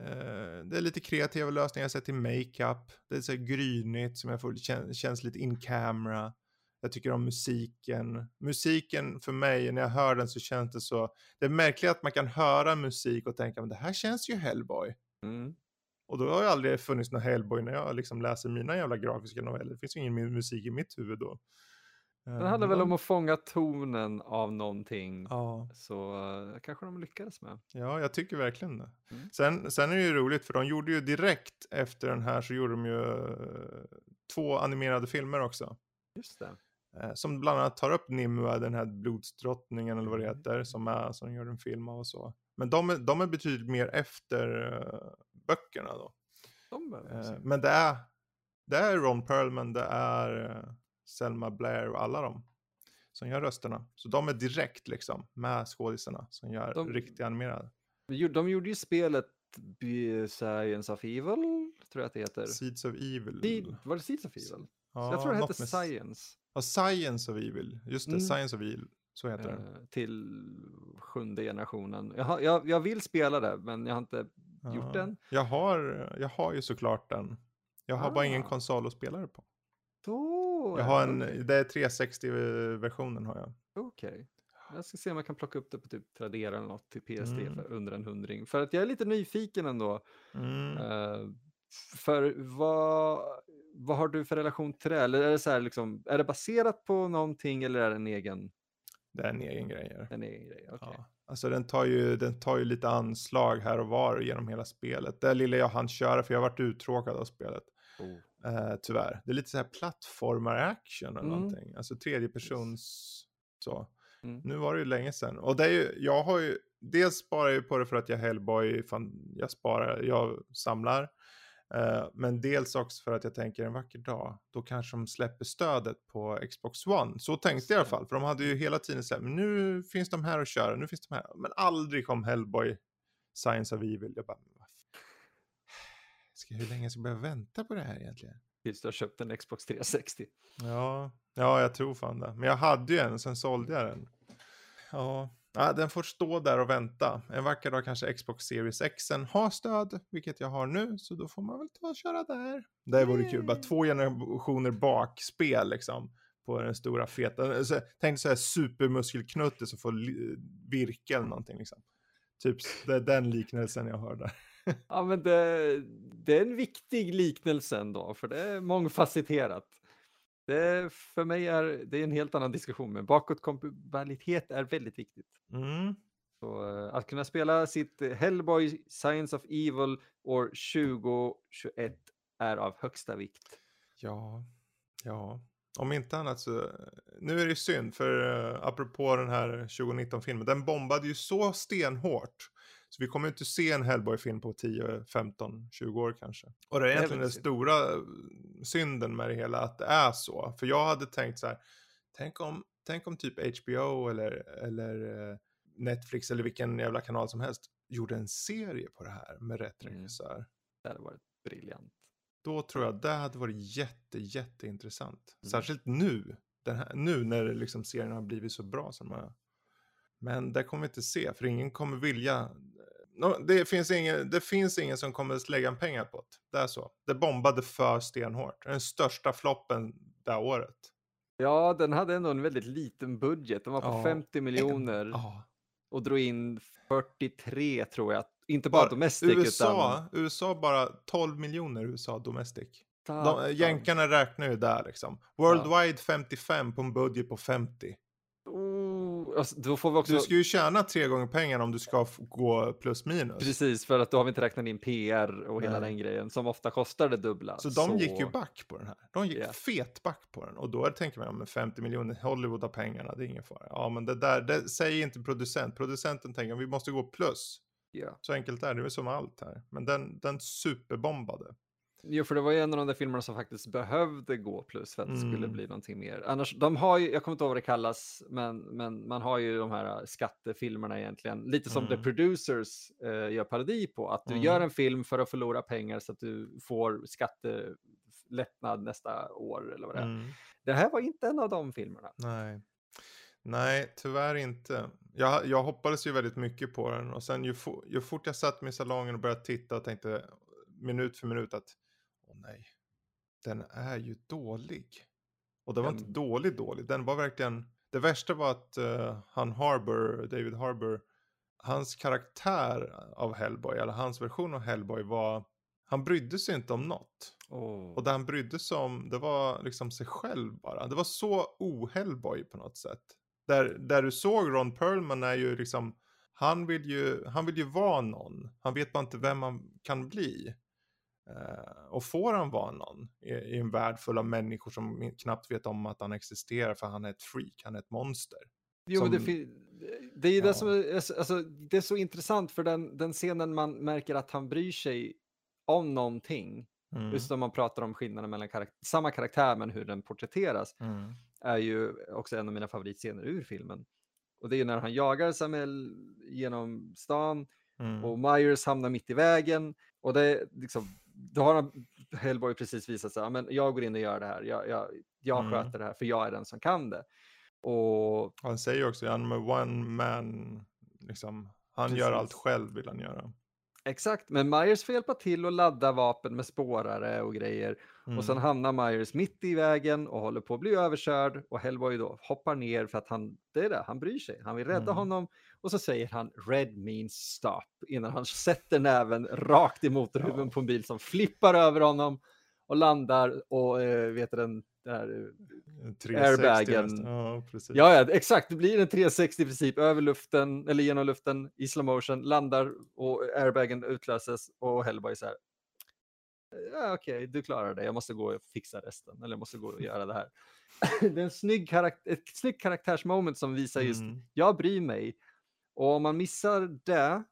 S2: uh, det är lite kreativa lösningar sett till makeup. Det är så grynigt som jag får, kän, känns lite in camera. Jag tycker om musiken. Musiken för mig, när jag hör den så känns det så. Det är märkligt att man kan höra musik och tänka, men det här känns ju Hellboy. Mm. Och då har jag aldrig funnits någon Hellboy när jag liksom läser mina jävla grafiska noveller. Det finns ju ingen musik i mitt huvud då.
S1: Det handlar väl om att fånga tonen av någonting. Ja. Så uh, kanske de lyckades med.
S2: Ja, jag tycker verkligen det. Mm. Sen, sen är det ju roligt för de gjorde ju direkt efter den här så gjorde de ju uh, två animerade filmer också.
S1: Just det.
S2: Som bland annat tar upp Nimue, den här blodsdrottningen eller vad det mm. heter, som, är, som gör en film av och så. Men de är, de är betydligt mer efter böckerna då. De men det är, det är Ron Perlman, det är Selma Blair och alla de som gör rösterna. Så de är direkt liksom med skådisarna som gör de, riktigt animerade.
S1: De gjorde ju spelet Science of Evil, tror jag att det heter.
S2: Seeds of Evil.
S1: Seed, var det Seeds of Evil? Ja, jag tror det hette Science.
S2: Ja, Science of Evil. Just det, mm. Science of Evil. Så heter uh, det.
S1: Till sjunde generationen. Jag, har, jag, jag vill spela det, men jag har inte ja. gjort den.
S2: Jag har, jag har ju såklart den. Jag har ah. bara ingen ah. konsol att spela det på.
S1: Då,
S2: jag har en, det är 360-versionen har jag.
S1: Okej. Okay. Jag ska se om jag kan plocka upp det på typ Tradera eller något till PSD mm. för under en hundring. För att jag är lite nyfiken ändå. Mm. Uh, för vad, vad har du för relation till det? Eller är det, så här, liksom, är det baserat på någonting eller är det en egen?
S2: Det är en egen grej.
S1: En egen grej, okay.
S2: ja. Alltså den tar, ju, den tar ju lite anslag här och var genom hela spelet. Det lilla jag hann köra, för jag varit uttråkad av spelet.
S1: Oh.
S2: Eh, tyvärr. Det är lite så här plattformar-action eller
S1: Mm.
S2: någonting. Alltså tredje persons så.
S1: Mm.
S2: Nu var det ju länge sedan. Och det är ju, jag har ju, dels sparar jag ju på det för att jag är Hellboy, fan, jag sparar, jag samlar. Eh, men dels också för att jag tänker en vacker dag, då kanske de släpper stödet på Xbox One. Så tänkte jag i alla fall, för de hade ju hela tiden sagt, men nu finns de här att köra, nu finns de här. Men aldrig kom Hellboy, Science of Evil. Jag bara, ska, hur länge ska jag behöva vänta på det här egentligen?
S1: Tills du har köpt en Xbox 360.
S2: Ja, ja, jag tror fan det. Men jag hade ju en, sen sålde jag den. Ja, ja, den får stå där och vänta. En vacker dag kanske Xbox Series X har stöd, vilket jag har nu, så då får man väl ta och köra där. Det vore kul, bara två generationer bakspel liksom. På den stora feta, så, tänk så här supermuskelknutte som får virke eller någonting liksom. Typ det är den liknelsen jag hör där.
S1: Ja, men det, det är en viktig liknelse ändå, för det är mångfacetterat. Det för mig är det är en helt annan diskussion, men bakåtkompatibilitet är väldigt viktigt.
S2: Mm.
S1: Så, eh, att kunna spela sitt eh, Hellboy Science of Evil år 2021 är av högsta vikt.
S2: Ja, ja. Om inte annat så, nu är det ju synd för uh, apropå den här 2019-filmen, den bombade ju så stenhårt. Så vi kommer inte se en Hellboy-film på 10, 15, 20 år kanske. Och det är egentligen den stora eh, synden med det hela, att det är så. För jag hade tänkt så här, tänk om, tänk om typ HBO eller, eller eh, Netflix eller vilken jävla kanal som helst gjorde en serie på det här med rätt
S1: Mm.
S2: regissör.
S1: Det hade varit briljant.
S2: Då tror jag det hade varit jätte, jätteintressant.
S1: Mm.
S2: Särskilt nu. Här, nu när liksom serien har blivit så bra som den har. Men det kommer vi inte se, för ingen kommer vilja. Det, finns ingen, det finns ingen som kommer lägga en pengar på det. Det är så. Det bombade för stenhårt. Den största floppen det året.
S1: Ja, den hade ändå en väldigt liten budget. Den var på
S2: Ja,
S1: 50 miljoner
S2: Ja.
S1: och drog in 43 tror jag. Inte bara
S2: Bara,
S1: domestic
S2: USA, USA bara 12 miljoner USA domestic.
S1: utan...
S2: De, jänkarna räknar ju där liksom. Worldwide 55 på en budget på 50.
S1: Alltså, då får vi också...
S2: Du ska ju tjäna tre gånger pengarna om du ska gå plus minus.
S1: Precis, för att då har vi inte räknat in PR och hela
S2: Nej.
S1: den grejen som ofta kostar det dubbla.
S2: Så de gick ju back på den här. De gick
S1: Ja.
S2: fet back på den. Och då tänker man, men 50 miljoner, Hollywood har pengarna, det är ingen fara. Ja, men det där, det säger inte producent. Producenten tänker, vi måste gå plus.
S1: Ja.
S2: Så enkelt är det, det är som allt här. Men den, den superbombade.
S1: Jo, för det var ju en av de där filmerna som faktiskt behövde gå plus för att det skulle
S2: Mm.
S1: bli någonting mer. Annars, de har ju, jag kommer inte ihåg vad det kallas, men, men man har ju de här äh, skattefilmerna egentligen, lite som The
S2: Mm.
S1: Producers eh, gör parodi på, att du
S2: Mm.
S1: gör en film för att förlora pengar så att du får skattelättnad nästa år eller vad det är.
S2: Mm.
S1: Det här var inte en av de filmerna.
S2: Nej. Nej, tyvärr inte. Jag, jag hoppades ju väldigt mycket på den och sen ju, fo- ju fort jag satt mig i salongen och började titta och tänkte minut för minut att nej, den är ju dålig. Och det var inte
S1: Den-
S2: dålig dålig, den var verkligen, det värsta var att eh, han Harbour, David Harbour, hans karaktär av Hellboy, eller hans version av Hellboy var, han brydde sig inte om något. Och det han brydde sig om, det var liksom sig själv bara. Det var så o-Hellboy på något sätt. Där, där du såg Ron Perlman är ju liksom, han vill ju, han vill ju vara någon. Han vet bara inte vem han kan bli. Eh, och får han vara någon i, i en värld full av människor som knappt vet om att han existerar för han är ett freak, han är ett monster.
S1: Jo, det,
S2: som-
S1: fin- det är ju
S2: Ja.
S1: det som är, alltså, det är så intressant för den, den scenen man märker att han bryr sig om någonting,
S2: Mm.
S1: just om man pratar om skillnaden mellan karak- samma karaktär men hur den porträtteras,
S2: Mm.
S1: är ju också en av mina favoritscener ur filmen. Och det är ju när han jagar Samuel genom stan
S2: Mm.
S1: och Myers hamnar mitt i vägen och det är liksom, då har han, Hellboy precis visat sig, "Ja, men jag går in och gör det här, jag, jag, jag
S2: Mm.
S1: sköter det här för jag är den som kan det. Och
S2: Han säger också, han är one man, liksom, han gör
S1: Precis.
S2: allt själv vill han göra.
S1: Exakt, men Myers får hjälpa till och ladda vapen med spårare och grejer. Och sen
S2: Mm.
S1: hamnar Myers mitt i vägen och håller på att bli överkörd. Och Hellboy då hoppar ner för att han, det är det, han bryr sig. Han vill rädda
S2: Mm.
S1: honom. Och så säger han red means stop innan han sätter näven rakt i motorhuven
S2: Ja.
S1: på en bil som flippar över honom. och landar och eh, vet du, den där
S2: 360
S1: Airbagen.
S2: Ja.
S1: Ja, ja, exakt. Det blir en 360 i princip över luften eller genom luften i slow motion, landar och airbagen utlöses och Hellboy så här. Ja, Okej, du klarar det. Jag måste gå och fixa resten eller jag måste gå och göra det här. det är en snygg karaktär, ett snyggt karaktärsmoment som visar just
S2: Mm.
S1: jag bryr mig. Och om man missar det,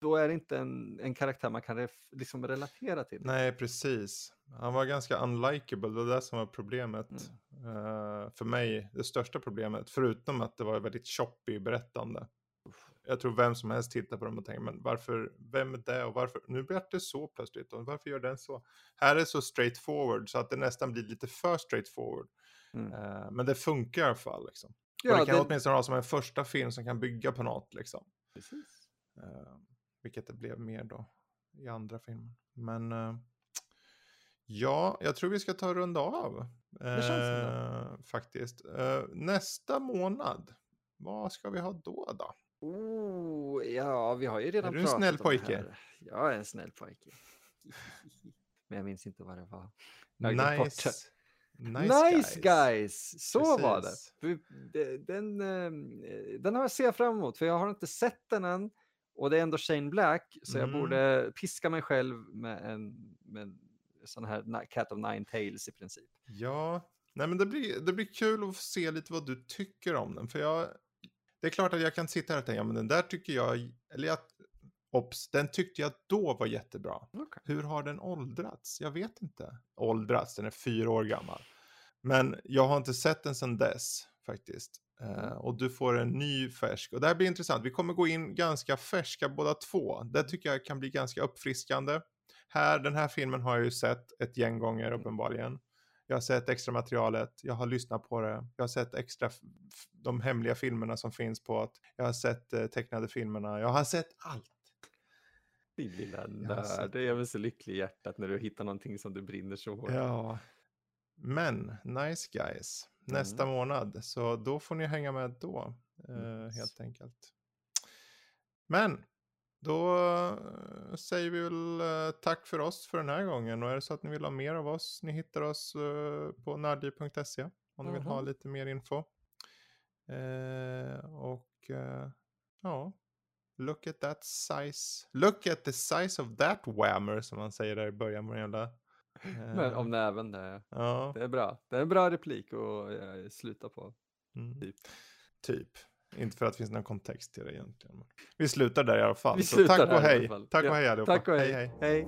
S1: då är det inte en, en karaktär man kan liksom relatera till.
S2: Nej, precis. Han var ganska unlikable, det var det som var problemet.
S1: Mm.
S2: Eh, för mig, det största problemet, förutom att det var väldigt choppy berättande. Jag tror vem som helst tittar på dem och tänker, men varför, vem är det och varför, nu blir det så plötsligt och varför gör den så? Här är det så straightforward så att det nästan blir lite för straightforward.
S1: Mm.
S2: Eh, men det funkar i alla fall liksom.
S1: Ja,
S2: det kan
S1: det-
S2: åtminstone ha som en första film som kan bygga på något liksom.
S1: Precis.
S2: Eh, vilket det blev mer då i andra filmer. Men eh, ja, jag tror vi ska ta och runda av.
S1: Det känns.
S2: Eh, faktiskt. Eh, nästa månad, vad ska vi ha då då?
S1: Oh, ja, vi har ju redan
S2: du en
S1: pratat
S2: snäll
S1: om det
S2: pojke?
S1: här. Jag är en snäll pojke. Men jag minns inte vad det var.
S2: Nice. Nice,
S1: Nice guys! Så var det.
S2: Precis.
S1: För det- Den, eh, den har jag sett fram emot, för jag har inte sett den än. Och det är ändå Shane Black, så jag
S2: Mm.
S1: borde piska mig själv med en, med en sån här Cat of Nine Tails i princip.
S2: Ja, nej men det blir, det blir kul att se lite vad du tycker om den. För jag, det är klart att jag kan sitta här och tänka, ja men den där tycker jag, eller jag, ops, den tyckte jag då var jättebra.
S1: Okej.
S2: Hur har den åldrats? Jag vet inte. Åldrats, den är fyra år gammal. Men jag har inte sett den sedan dess faktiskt. Eh, och du får en ny färsk. Och det här blir intressant. Vi kommer gå in ganska färska båda två. Det tycker jag kan bli ganska uppfriskande. Här, den här filmen har jag ju sett ett gäng gånger uppenbarligen. Jag har sett extra materialet, jag har lyssnat på det, jag har sett extra de hemliga filmerna som finns på att jag har sett eh, tecknade filmerna, jag har sett allt.
S1: Din lilla nörd. Jag är så lycklig i hjärtat när du hittar någonting som du brinner så hårt.
S2: Ja, men nice guys. Nästa
S1: Mm.
S2: månad, så då får ni hänga med då,
S1: Yes.
S2: helt enkelt. Men då eh, säger vi väl eh, tack för oss för den här gången. Och är det så att ni vill ha mer av oss, ni hittar oss på nördliv.se om ni vill ha
S1: Mhm.
S2: lite mer info. Och ja, look at that size. Look at the size of that whammer som man säger där i början på den jävla...
S1: Men
S2: eh,
S1: om näven, det,
S2: Ja,
S1: det är bra. Det är en bra replik att eh, sluta på.
S2: mm.
S1: typ.
S2: typ. Inte för att det finns någon kontext till det egentligen. Vi slutar där i alla fall.
S1: Vi
S2: Så
S1: slutar
S2: tack
S1: där
S2: och
S1: i alla
S2: hej.
S1: fall.
S2: Tack och hej allihopa.
S1: Tack och hej.
S2: hej.
S1: hej.